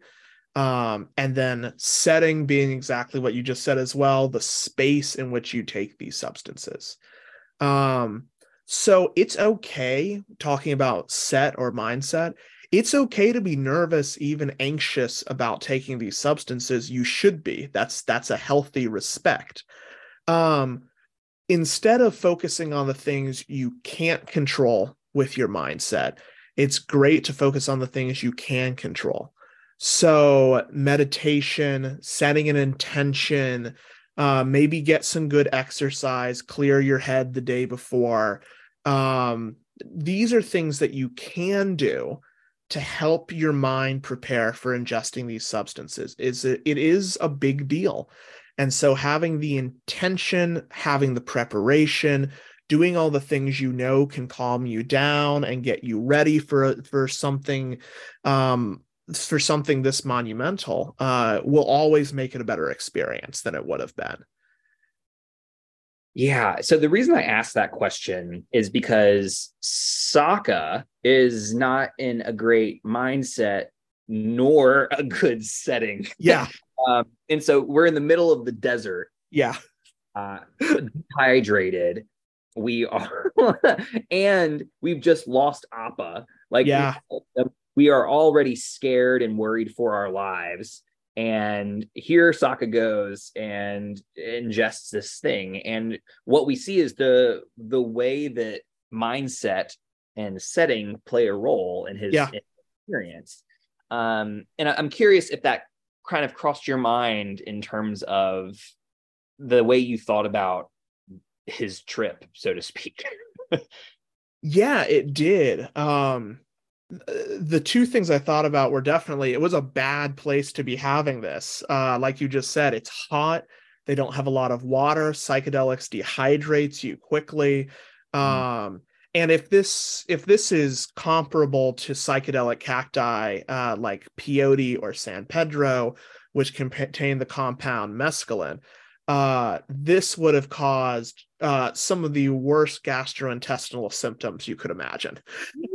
Um, and then setting being exactly what you just said as well the space in which you take these substances. Um, so it's okay talking about set or mindset. It's okay to be nervous, even anxious about taking these substances. You should be. That's that's a healthy respect. Um, instead of focusing on the things you can't control with your mindset, it's great to focus on the things you can control. So meditation, setting an intention, uh, maybe get some good exercise, clear your head the day before. Um, these are things that you can do to help your mind prepare for ingesting these substances. Is it, it is a big deal. And so having the intention, having the preparation, doing all the things you know can calm you down and get you ready for for something um, for something this monumental uh, will always make it a better experience than it would have been. Yeah. So the reason I asked that question is because Sokka is not in a great mindset nor a good setting. Yeah. [LAUGHS] um, and so we're in the middle of the desert. Yeah. Uh, dehydrated, we are [LAUGHS] and we've just lost appa like Yeah. We are already scared and worried for our lives and here Sokka goes and ingests this thing and what we see is the the way that mindset and setting play a role in his Yeah. experience um and i'm curious if that kind of crossed your mind in terms of the way you thought about his trip so to speak [LAUGHS] Yeah, it did. Um the two things I thought about were definitely it was a bad place to be having this. Uh like you just said, it's hot. They don't have a lot of water. Psychedelics dehydrates you quickly. Um and if this if this is comparable to psychedelic cacti uh like peyote or San Pedro, which contain the compound mescaline, uh this would have caused uh some of the worst gastrointestinal symptoms you could imagine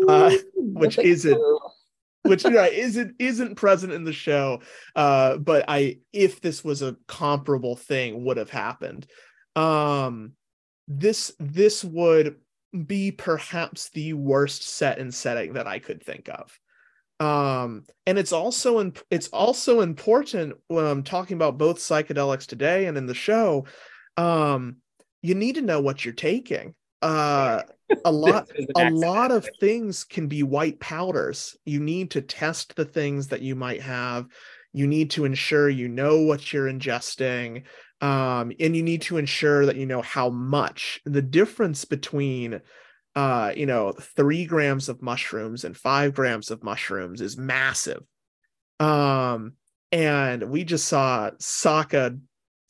Uh, which isn't [LAUGHS] which you know, isn't isn't present in the show uh but i if this was a comparable thing would have happened. Um this this would be perhaps the worst set and setting that i could think of um and it's also in, it's also important when i'm talking about both psychedelics today and in the show um you need to know what you're taking uh a [LAUGHS] lot This is an a lot of things can be white powders. You need to test the things that you might have. You need to ensure you know what you're ingesting. Um, and you need to ensure that you know how much. The difference between uh, you know, three grams of mushrooms and five grams of mushrooms is massive. Um, and we just saw Sokka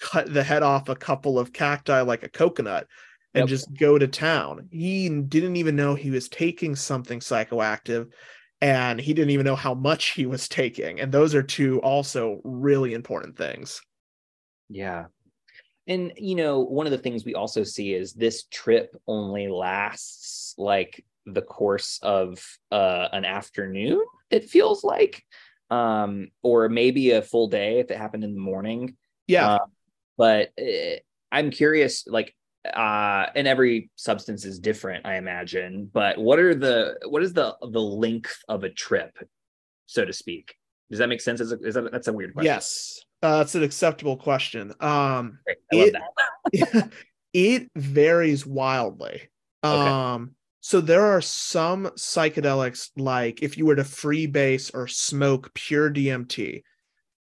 cut the head off a couple of cacti like a coconut and Yep. just go to town. He didn't even know he was taking something psychoactive and he didn't even know how much he was taking. And those are two also really important things. Yeah. And you know, one of the things we also see is this trip only lasts like the course of uh an afternoon, it feels like. Um, or maybe a full day if it happened in the morning. Yeah. Uh, but uh, I'm curious, like uh and every substance is different, I imagine. But what are the what is the the length of a trip, so to speak? Does that make sense? Is, that that's a weird question? yes. Uh, that's an acceptable question. Um Great. I love It- that. [LAUGHS] it varies wildly. Okay. Um, so there are some psychedelics, like if you were to freebase or smoke pure DMT,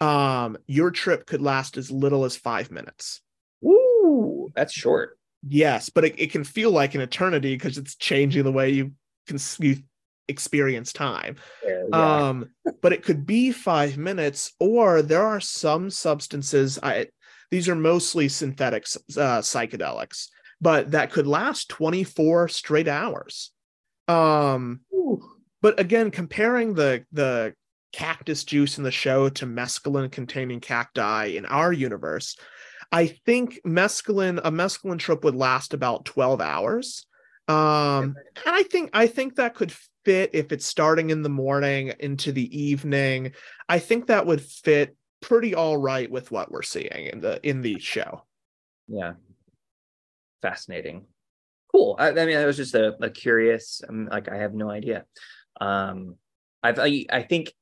um, your trip could last as little as five minutes. Woo, that's short. Yes, but it, it can feel like an eternity because it's changing the way you can you experience time. Yeah, yeah. Um, but it could be five minutes, or there are some substances. I these are mostly synthetic uh, psychedelics, but that could last 24 straight hours. Um, but again, comparing the the cactus juice in the show to mescaline containing cacti in our universe, I think mescaline a mescaline trip would last about 12 hours. Um, and I think I think that could fit if it's starting in the morning into the evening. I think that would fit pretty all right with what we're seeing in the in the show. yeah. Fascinating. Cool. I, I mean, I was just a, a curious. I'm like, I have no idea. Um, I've, I, I think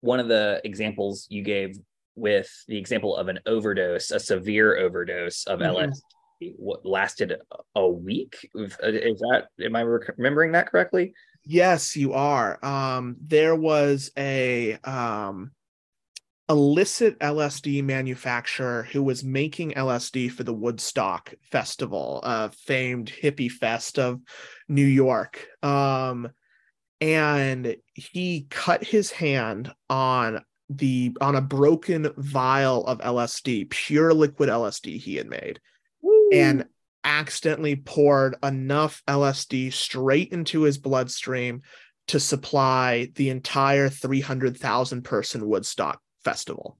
one of the examples you gave with the example of an overdose, a severe overdose of Mhm. LSD, what lasted a week. Is that? Am I remembering that correctly? Yes, you are. Um, there was a um, illicit LSD manufacturer who was making LSD for the Woodstock Festival, a famed hippie fest of New York. Um, and he cut his hand on the on a broken vial of LSD, pure liquid LSD he had made, and accidentally poured enough LSD straight into his bloodstream to supply the entire 300,000 person Woodstock festival.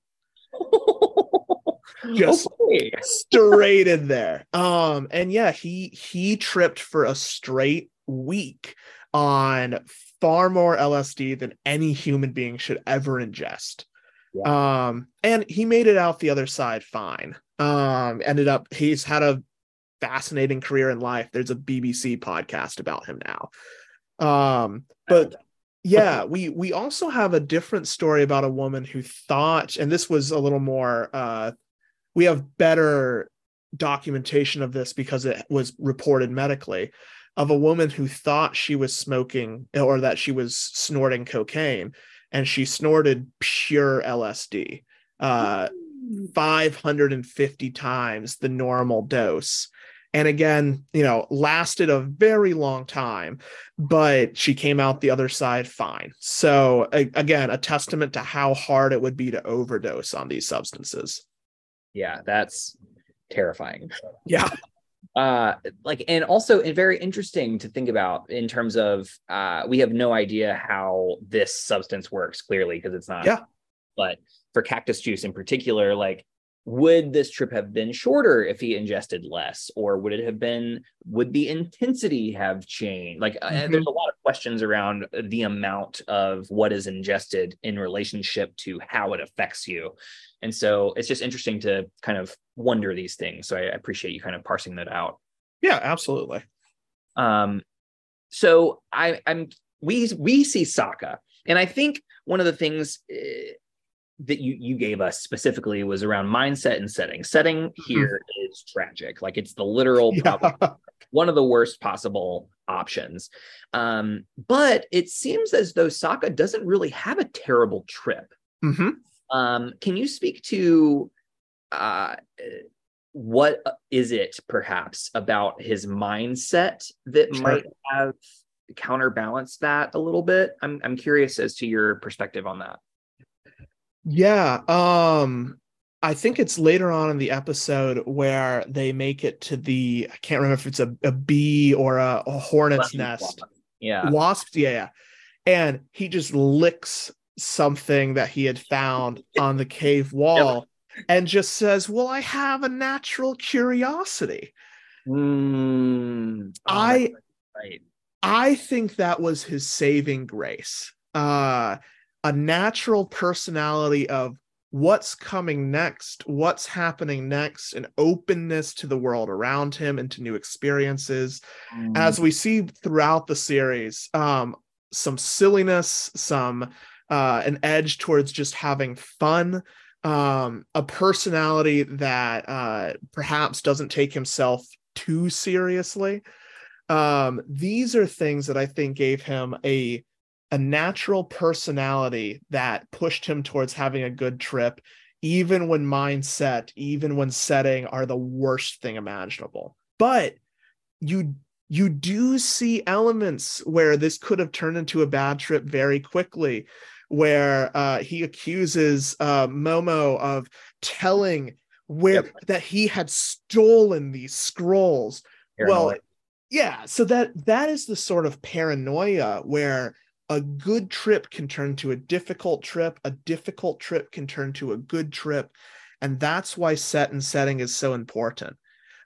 [LAUGHS] Just okay. straight in there. Um and yeah, he he tripped for a straight week on far more LSD than any human being should ever ingest. Um and he made it out the other side fine. Um ended up he's had a fascinating career in life. There's a BBC podcast about him now. Um, but yeah, we we also have a different story about a woman who thought, and this was a little more. Uh, we have better documentation of this because it was reported medically of a woman who thought she was smoking or that she was snorting cocaine and she snorted pure LSD uh, 550 times the normal dose and again you know lasted a very long time but she came out the other side fine. So a- again a testament to how hard it would be to overdose on these substances. Yeah that's terrifying. Yeah. [LAUGHS] Uh like and also and very interesting to think about in terms of uh we have no idea how this substance works clearly because it's not Yeah. but for cactus juice in particular like would this trip have been shorter if he ingested less? Or would it have been would the intensity have changed? Like uh, Mhm. there's a lot of questions around the amount of what is ingested in relationship to how it affects you. And so it's just interesting to kind of wonder these things. So i appreciate you kind of parsing that out. Yeah absolutely. Um, so I, I'm we we see Sokka, and I think one of the things uh, that you you gave us specifically was around mindset and setting. Setting here is tragic, like it's the literal problem, yeah. [LAUGHS] one of the worst possible options. Um, but it seems as though Sokka doesn't really have a terrible trip. hmm Um, can you speak to uh, what is it perhaps about his mindset that Sure. might have counterbalanced that a little bit? I'm I'm curious as to your perspective on that. Yeah. Um I think it's later on in the episode where they make it to the I can't remember if it's a, a bee or a, a hornet's nest. Yeah. Wasps, yeah, yeah. And he just licks something that he had found [LAUGHS] on the cave wall and just says, Well, I have a natural curiosity. Mm, oh, I right. I think that was his saving grace. Uh, a natural personality of what's coming next, what's happening next, an openness to the world around him and to new experiences. Mm, As we see throughout the series, um, some silliness, some uh, an edge towards just having fun, um, a personality that uh, perhaps doesn't take himself too seriously um these are things that i think gave him a a natural personality that pushed him towards having a good trip even when mindset even when setting are the worst thing imaginable. But you you do see elements where this could have turned into a bad trip very quickly where uh he accuses uh momo of telling where Yep. that he had stolen these scrolls. Well yeah so that that is the sort of paranoia where a good trip can turn to a difficult trip a difficult trip can turn to a good trip and that's why set and setting is so important.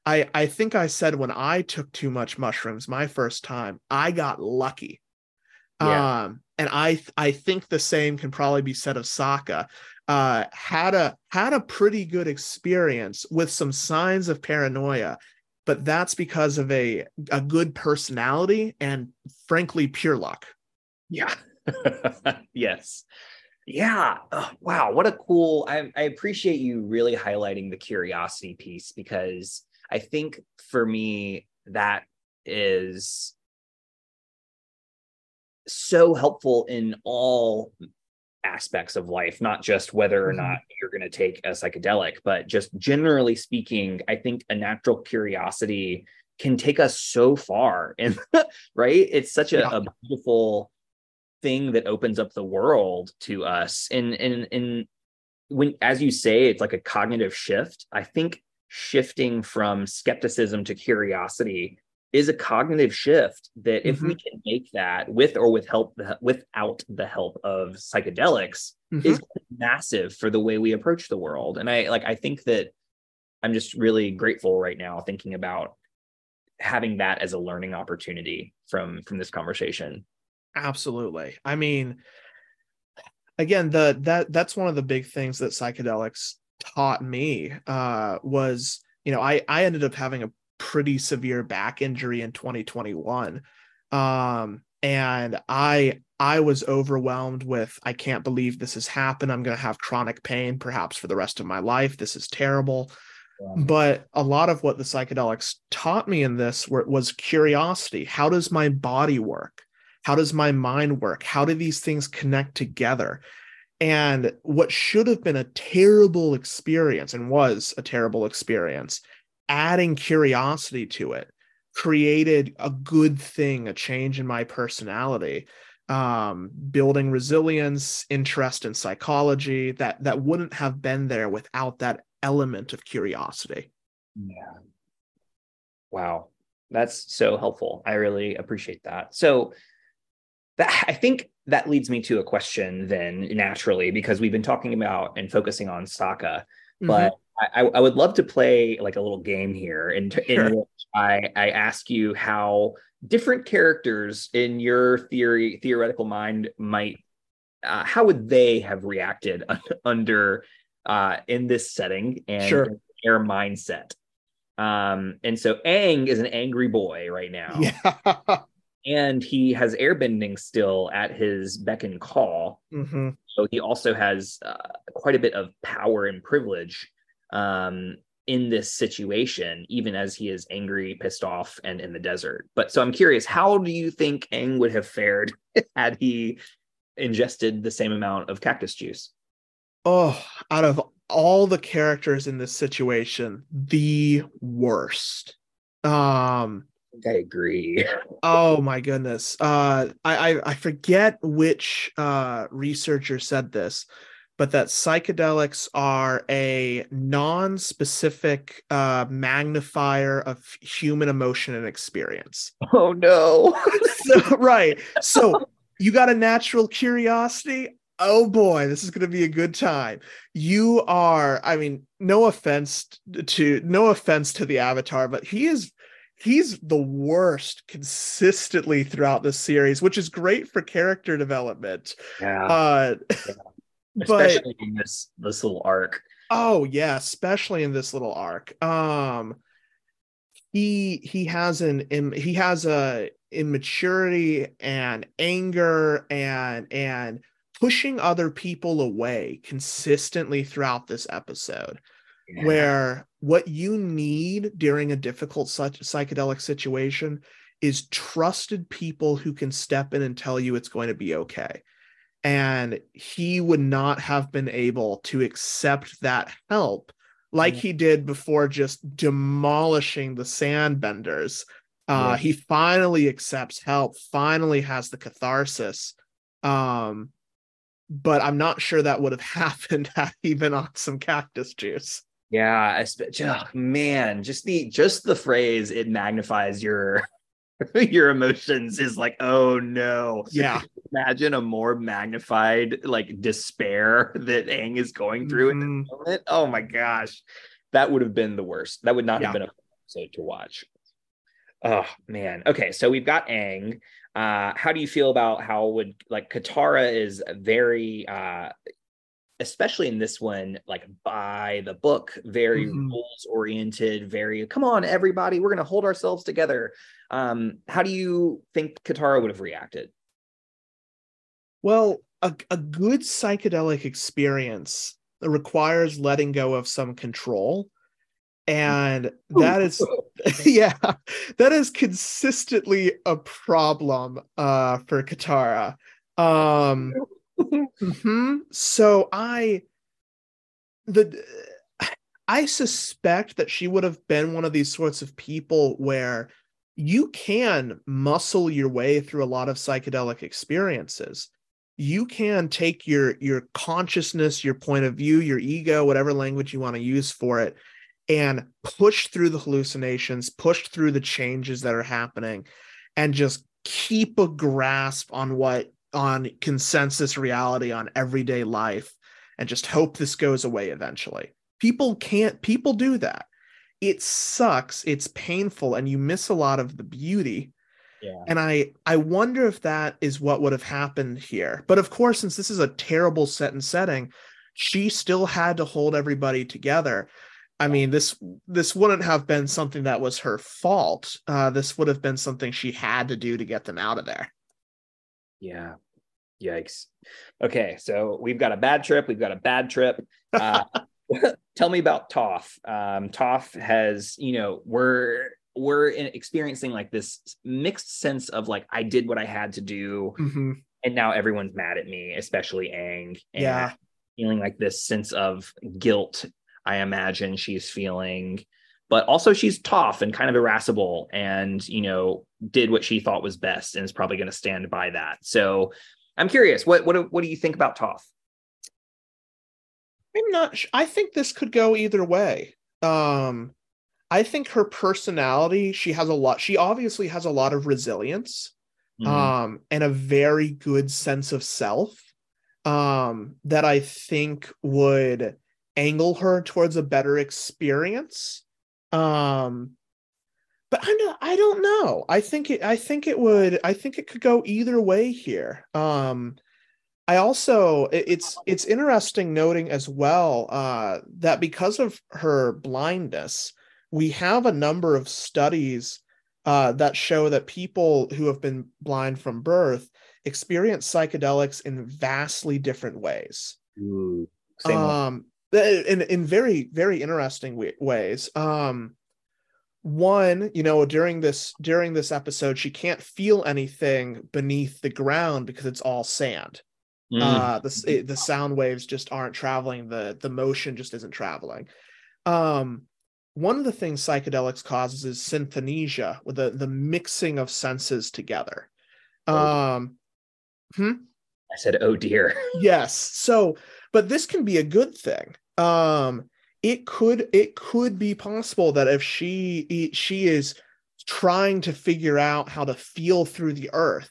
I i think i said when i took too much mushrooms my first time i got lucky. Yeah. um and i i think the same can probably be said of Sokka uh had a had a pretty good experience with some signs of paranoia but that's because of a a good personality and frankly pure luck Yeah. [LAUGHS] yes. Yeah. Oh, wow. What a cool. I, I appreciate you really highlighting the curiosity piece because I think for me, that is so helpful in all aspects of life, not just whether or Mhm. not you're going to take a psychedelic, but just generally speaking, I think a natural curiosity can take us so far. And [LAUGHS] right, it's such a, Yeah. a beautiful thing that opens up the world to us. And and and when, as you say, it's like a cognitive shift. I think shifting from skepticism to curiosity is a cognitive shift that if we can make that with or with help without the help of psychedelics Mhm. is massive for the way we approach the world and i like i think that i'm just really grateful right now thinking about having that as a learning opportunity from from this conversation absolutely i mean again the that that's one of the big things that psychedelics taught me uh was you know i i ended up having a pretty severe back injury in 2021. Um, and I I was overwhelmed with I can't believe this has happened. I'm going to have chronic pain perhaps for the rest of my life. This is terrible. Yeah. But a lot of what the psychedelics taught me in this were, was curiosity. How does my body work? How does my mind work? How do these things connect together? And what should have been a terrible experience and was a terrible experience, adding curiosity to it created a good thing, a change in my personality, um, building resilience, interest in psychology that that wouldn't have been there without that element of curiosity. Yeah. Wow. That's so helpful. I really appreciate that. So that I think that leads me to a question then naturally because we've been talking about and focusing on Sokka, mm-hmm. but I, I, would love to play like a little game here in, sure. in which I, I ask you how different characters in your theory theoretical mind might uh, how would they have reacted [LAUGHS] under uh, in this setting and sure. their mindset um, and so Aang is an angry boy right now. [LAUGHS] Yeah. And he has airbending still at his beck and call. Mm-hmm. So he also has uh, quite a bit of power and privilege um, in this situation, even as he is angry, pissed off, and in the desert. But so I'm curious, how do you think Aang would have fared [LAUGHS] had he ingested the same amount of cactus juice? Oh, out of all the characters in this situation, the worst. Um, I agree. [LAUGHS] oh my goodness. Uh, I, I, I forget which uh, researcher said this, but that psychedelics are a non-specific uh, magnifier of human emotion and experience. [LAUGHS] Oh no! [LAUGHS] so, right. So you got a natural curiosity. Oh boy, this is going to be a good time. You are. I mean, no offense to no offense to the avatar, but he is he's the worst consistently throughout the series, which is great for character development. Yeah. Uh, [LAUGHS] yeah. Especially but, in this this little arc. Oh yeah, especially in this little arc. Um he he has an he has a immaturity and anger and and pushing other people away consistently throughout this episode yeah. where what you need during a difficult such psychedelic situation is trusted people who can step in and tell you it's going to be okay. And he would not have been able to accept that help like he did before just demolishing the sandbenders. Uh yeah. he finally accepts help finally has the catharsis. Um but i'm not sure that would have [LAUGHS] happened had he been on some cactus juice yeah, oh, man, just the just the phrase it magnifies your [LAUGHS] your emotions is like, oh no. Yeah. Imagine a more magnified like despair that Aang is going through mm-hmm. in this moment. Oh my gosh. That would have been the worst. That would not yeah. have been a episode to watch. Oh man. Okay, so we've got Aang. Uh, how do you feel about how would like Katara is very uh especially in this one, like by the book, very mm-hmm. rules oriented, very come on, everybody, we're gonna hold ourselves together. Um, how do you think Katara would have reacted? Well, a, a good psychedelic experience requires letting go of some control. And [LAUGHS] that is, [LAUGHS] yeah, that is consistently a problem uh, for Katara. Um, mm-hmm. So I the I suspect that she would have been one of these sorts of people where you can muscle your way through a lot of psychedelic experiences. You can take your your consciousness, your point of view, your ego, whatever language you want to use for it, and push through the hallucinations, push through the changes that are happening, and just keep a grasp on what on consensus reality on everyday life and just hope this goes away eventually. People can't, people do that. It sucks, it's painful, and you miss a lot of the beauty. Yeah. And I I wonder if that is what would have happened here. But of course, since this is a terrible set and setting, she still had to hold everybody together. I mean, this this wouldn't have been something that was her fault. Uh, this would have been something she had to do to get them out of there. Yeah. Yikes. Okay, so we've got a bad trip. We've got a bad trip. Uh, [LAUGHS] [LAUGHS] tell me about Toph. Um, Toph has, you know, we're we're experiencing like this mixed sense of like I did what I had to do, mm-hmm. and now everyone's mad at me, especially Aang. Yeah, feeling like this sense of guilt I imagine she's feeling. But also, she's tough and kind of irascible, and you know, did what she thought was best, and is probably going to stand by that. So, I'm curious, what what what do you think about Toph? I'm not. Sh- I think this could go either way. Um, I think her personality. She has a lot. She obviously has a lot of resilience, mm-hmm. um, and a very good sense of self. Um, that I think would angle her towards a better experience. Um, but I know I don't know. I think it I think it would I think it could go either way here. Um I also it's it's interesting noting as well uh that because of her blindness, we have a number of studies uh that show that people who have been blind from birth experience psychedelics in vastly different ways. Ooh, um in in very very interesting ways. Um one you know during this during this episode she can't feel anything beneath the ground because it's all sand. Mm. uh the it, the sound waves just aren't traveling. The the motion just isn't traveling. Um one of the things psychedelics causes is synesthesia with the the mixing of senses together. Oh. um hmm? i said oh dear. [LAUGHS] Yes. So but this can be a good thing um it could it could be possible that if she she is trying to figure out how to feel through the earth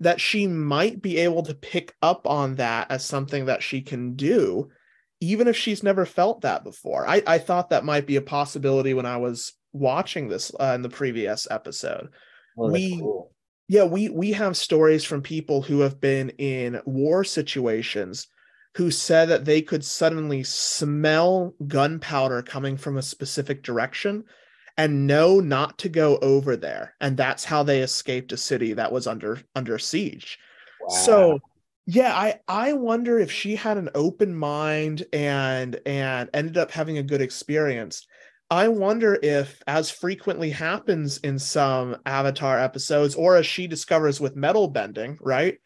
that she might be able to pick up on that as something that she can do even if she's never felt that before i i thought that might be a possibility when i was watching this uh, in the previous episode oh, we cool. yeah we we have stories from people who have been in war situations who said that they could suddenly smell gunpowder coming from a specific direction and know not to go over there. And that's how they escaped a city that was under under siege. Wow. so yeah i i wonder if she had an open mind and and ended up having a good experience. I wonder if as frequently happens in some avatar episodes or as she discovers with metal bending right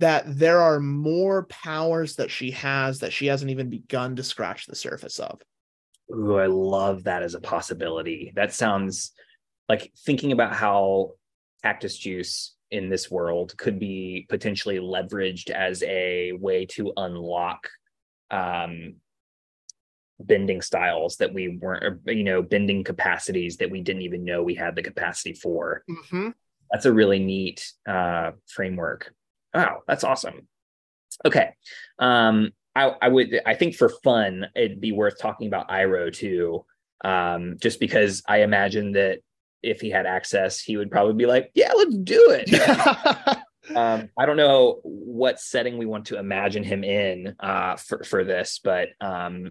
that there are more powers that she has that she hasn't even begun to scratch the surface of. Ooh, I love that as a possibility. That sounds like thinking about how cactus juice in this world could be potentially leveraged as a way to unlock um, bending styles that we weren't, you know, bending capacities that we didn't even know we had the capacity for. Mm-hmm. That's a really neat uh, framework. Wow, that's awesome. Okay. Um, I, I would I think for fun, it'd be worth talking about Iroh too. Um, just because I imagine that if he had access, he would probably be like, Yeah, let's do it. [LAUGHS] um, I don't know what setting we want to imagine him in uh, for, for this, but um,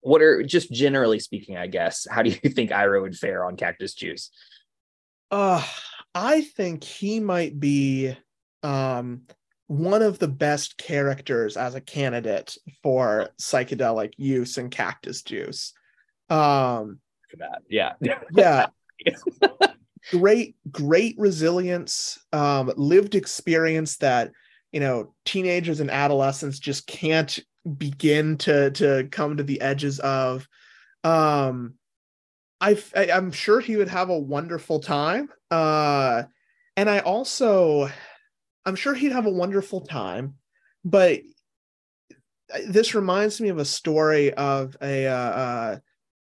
what are just generally speaking, I guess, how do you [LAUGHS] think Iroh would fare on Cactus Juice? Uh, I think he might be um, one of the best characters as a candidate for psychedelic use and cactus juice. Um, that, yeah, [LAUGHS] yeah. [LAUGHS] great, great resilience, um, lived experience that you know teenagers and adolescents just can't begin to to come to the edges of. Um, I, I'm sure he would have a wonderful time. Uh, and I also I'm sure he'd have a wonderful time, but this reminds me of a story of a, uh, uh,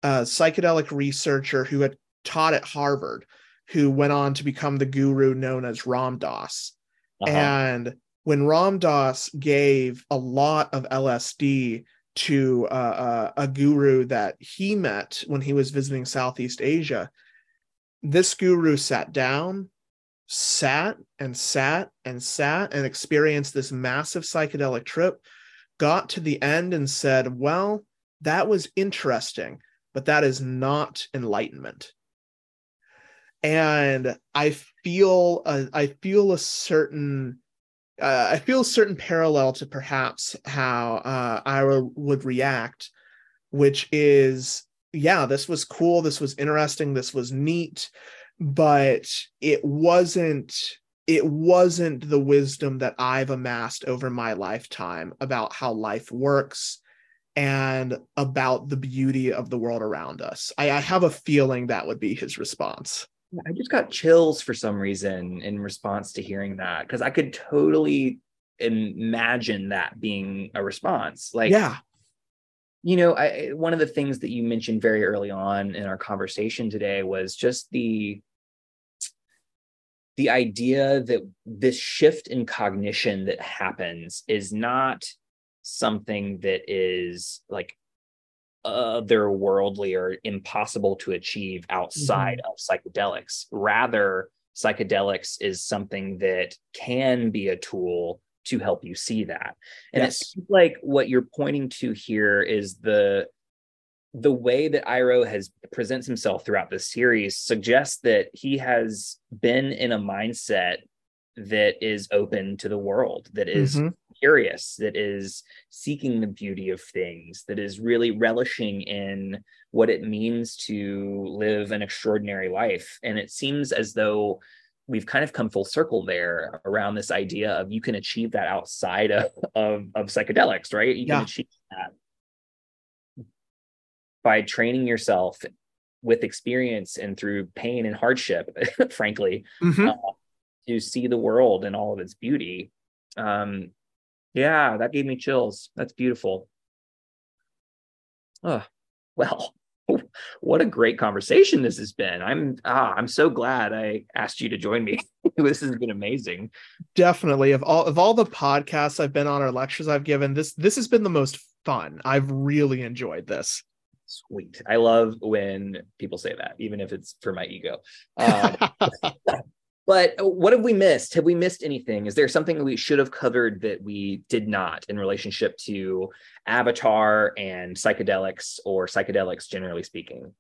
a psychedelic researcher who had taught at Harvard, who went on to become the guru known as Ram Dass. Uh-huh. And when Ram Dass gave a lot of LSD to uh, uh, a guru that he met when he was visiting Southeast Asia, this guru sat down sat and sat and sat and experienced this massive psychedelic trip, got to the end and said, Well, that was interesting. but that is not enlightenment. And i feel a, I feel a certain uh, i feel a certain parallel to perhaps how uh, Iroh would react which is yeah this was cool. This was interesting. This was neat but it wasn't it wasn't the wisdom that i've amassed over my lifetime about how life works and about the beauty of the world around us. I, I have a feeling that would be his response. I just got chills for some reason in response to hearing that because I could totally imagine that being a response. Like, yeah, you know, I one of the things that you mentioned very early on in our conversation today was just the the idea that this shift in cognition that happens is not something that is like otherworldly or impossible to achieve outside mm-hmm. of psychedelics. Rather, psychedelics is something that can be a tool to help you see that. And yes. it's like what you're pointing to here is the the way that Iroh has presents himself throughout the series suggests that he has been in a mindset that is open to the world, that is mm-hmm curious, that is seeking the beauty of things, that is really relishing in what it means to live an extraordinary life. And it seems as though we've kind of come full circle there around this idea of you can achieve that outside of, of, of psychedelics, right? You yeah. can achieve that by training yourself with experience and through pain and hardship, [LAUGHS] frankly, mm-hmm. uh, to see the world and all of its beauty. Um, yeah, that gave me chills. That's beautiful. Oh, well, [LAUGHS] what a great conversation this has been. I'm ah, I'm so glad I asked you to join me. [LAUGHS] this has been amazing. Definitely. Of all of all the podcasts I've been on or lectures I've given, this this has been the most fun. I've really enjoyed this. Sweet. I love when people say that, even if it's for my ego. Um, [LAUGHS] But what have we missed? Have we missed anything? Is there something we should have covered that we did not in relationship to Avatar and psychedelics or psychedelics generally speaking?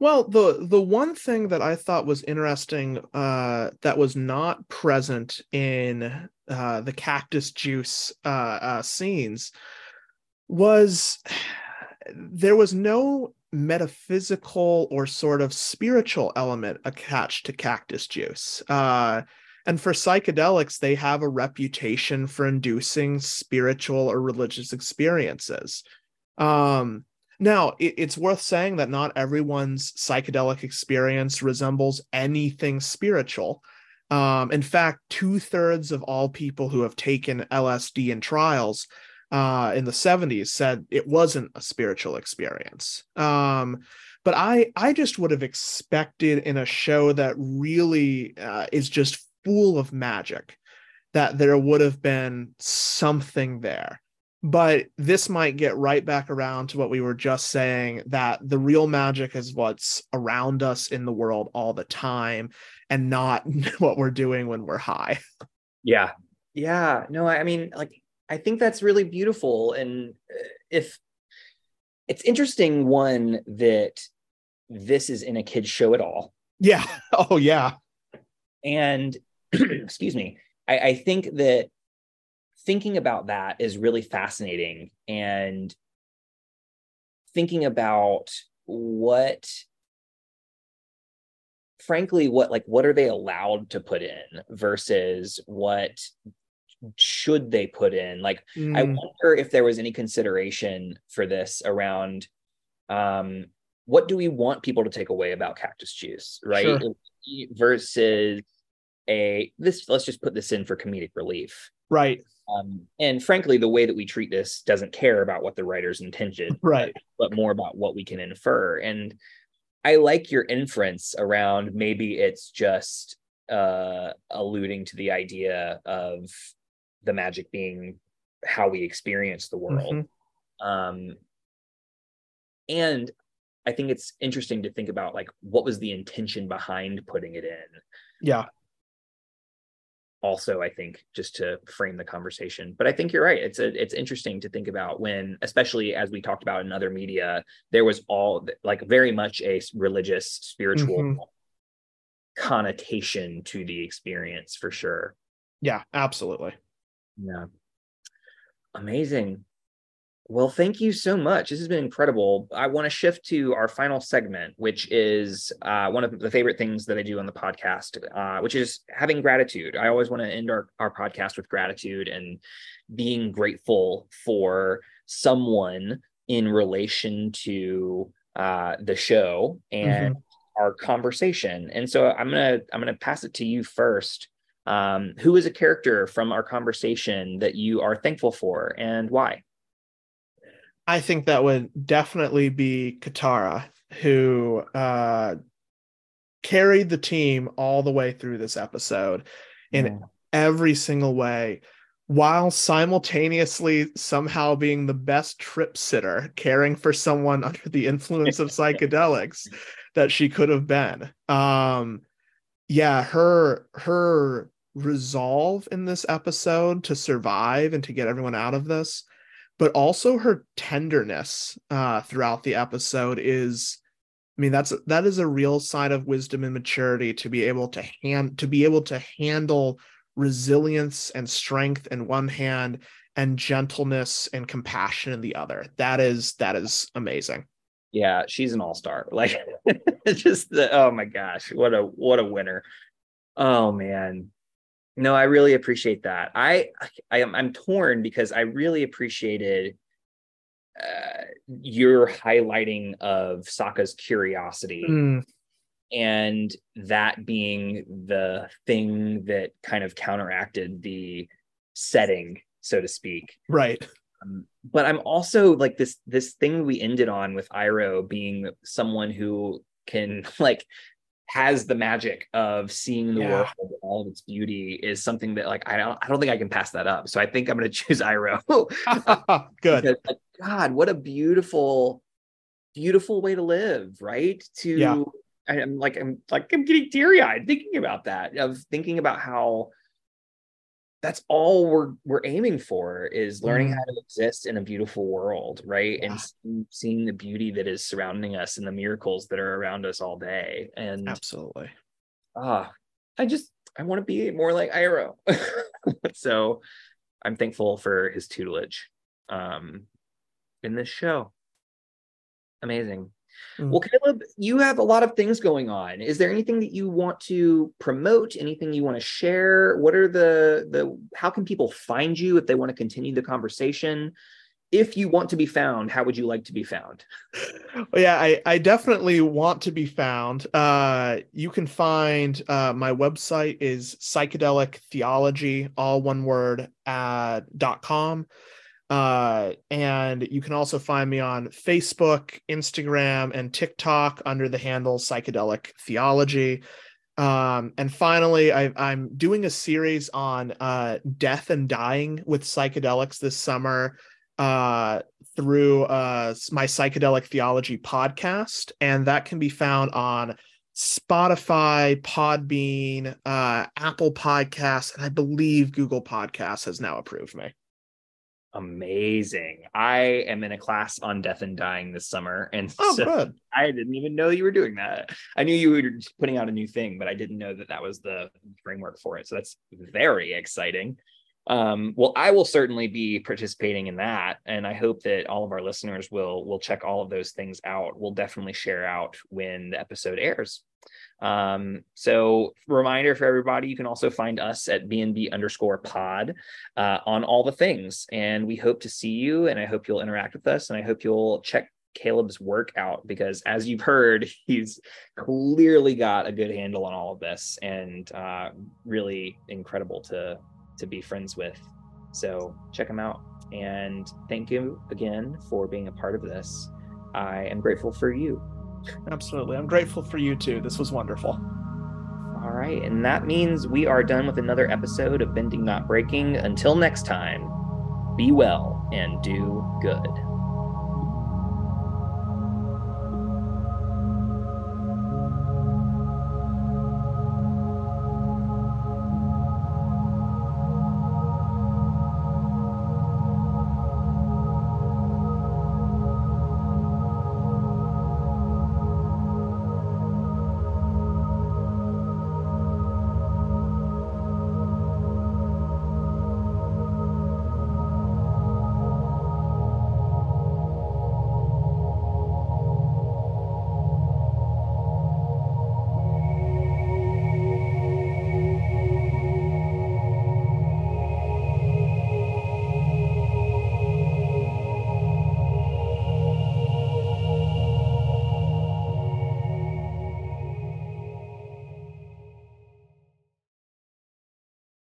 Well, the the one thing that I thought was interesting uh, that was not present in uh, the cactus juice uh, uh scenes was there was no metaphysical or sort of spiritual element attached to cactus juice. Uh, and for psychedelics, they have a reputation for inducing spiritual or religious experiences. Um, now, it, it's worth saying that not everyone's psychedelic experience resembles anything spiritual. Um, in fact, two thirds of all people who have taken LSD in trials uh, in the 70s said it wasn't a spiritual experience. Um, but I I just would have expected in a show that really uh, is just full of magic that there would have been something there. But this might get right back around to what we were just saying that the real magic is what's around us in the world all the time and not [LAUGHS] what we're doing when we're high. Yeah. Yeah. No, I mean, like I think that's really beautiful. And uh, if it's interesting, one that this is in a kid's show at all. Yeah. [LAUGHS] Oh, yeah. And [CLEARS THROAT] excuse me, I, I think that thinking about that is really fascinating and thinking about what frankly what like what are they allowed to put in versus what should they put in? Like mm. i wonder if there was any consideration for this around um what do we want people to take away about cactus juice right? Sure. versus a this let's just put this in for comedic relief. Right. Um and frankly the way that we treat this doesn't care about what the writers intended right. but, but more about what we can infer. And i like your inference around maybe it's just uh alluding to the idea of the magic being how we experience the world. Mm-hmm. Um, and I think it's interesting to think about like what was the intention behind putting it in. Yeah. also i think just to frame the conversation but i think you're right it's a, it's interesting to think about when especially as we talked about in other media there was all like very much a religious spiritual mm-hmm. connotation to the experience for sure yeah absolutely yeah amazing well, thank you so much. This has been incredible. I want to shift to our final segment, which is uh, one of the favorite things that I do on the podcast, uh, which is having gratitude. I always want to end our, our podcast with gratitude and being grateful for someone in relation to uh, the show and mm-hmm. our conversation. And so I'm gonna I'm gonna pass it to you first. Um, who is a character from our conversation that you are thankful for and why? I think that would definitely be Katara, who uh, carried the team all the way through this episode in yeah. every single way, while simultaneously somehow being the best trip sitter, caring for someone [LAUGHS] under the influence of psychedelics [LAUGHS] that she could have been. Um, yeah, her her resolve in this episode to survive and to get everyone out of this but also her tenderness uh, throughout the episode is i mean that's that is a real sign of wisdom and maturity to be able to hand to be able to handle resilience and strength in one hand and gentleness and compassion in the other. That is that is amazing. Yeah she's an all-star. [LAUGHS] Like just the oh my gosh what a what a winner. Oh man no, I really appreciate that. I I am I'm torn because I really appreciated uh, your highlighting of Sokka's curiosity. Mm. And that being the thing that kind of counteracted the setting, so to speak. Right. Um, but I'm also like this this thing we ended on with Iroh being someone who can [LAUGHS] like has the magic of seeing the yeah. world all of its beauty is something that like I don't I don't think I can pass that up. So I think I'm going [LAUGHS] to choose Iroh. [LAUGHS] [LAUGHS] Good. Because, like, God, what a beautiful, beautiful way to live, right? To yeah. I'm like I'm like I'm getting teary eyed thinking about that of thinking about how that's all we're we're aiming for is learning mm. how to exist in a beautiful world right? Yeah. and seeing the beauty that is surrounding us and the miracles that are around us all day. And absolutely. ah i just i want to be more like Iroh. [LAUGHS] So i'm thankful for his tutelage um in this show. Amazing Mm. Well, Kaleb, you have a lot of things going on. Is there anything that you want to promote? Anything you want to share? What are the the how can people find you if they want to continue the conversation? If you want to be found, how would you like to be found? Well, yeah, I, I definitely want to be found. Uh, you can find uh, my website is psychedelic theology, all one word, uh, dot com. Uh, and you can also find me on Facebook, Instagram, and TikTok under the handle Psychedelic Theology. Um, and finally, I, am doing a series on uh, death and dying with psychedelics this summer uh, through uh, my Psychedelic Theology podcast. And that can be found on Spotify, Podbean, uh, Apple Podcasts, and I believe Google Podcasts has now approved me amazing. I am in a class on death and dying this summer. And oh, so good. [LAUGHS] I didn't even know you were doing that. I knew you were putting out a new thing, but I didn't know that that was the framework for it. So that's very exciting. Um, well, I will certainly be participating in that, and I hope that all of our listeners will will check all of those things out. We'll definitely share out when the episode airs. Um, so reminder for everybody, you can also find us at BNB underscore pod uh, on all the things. And we hope to see you and I hope you'll interact with us and I hope you'll check Kaleb's work out because as you've heard, [LAUGHS] he's clearly got a good handle on all of this and uh, really incredible to to be friends with. So check him out. And thank you again for being a part of this. I am grateful for you. Absolutely. I'm grateful for you too. This was wonderful. All right. And that means we are done with another episode of Bending Not Breaking. Until next time, be well and do good.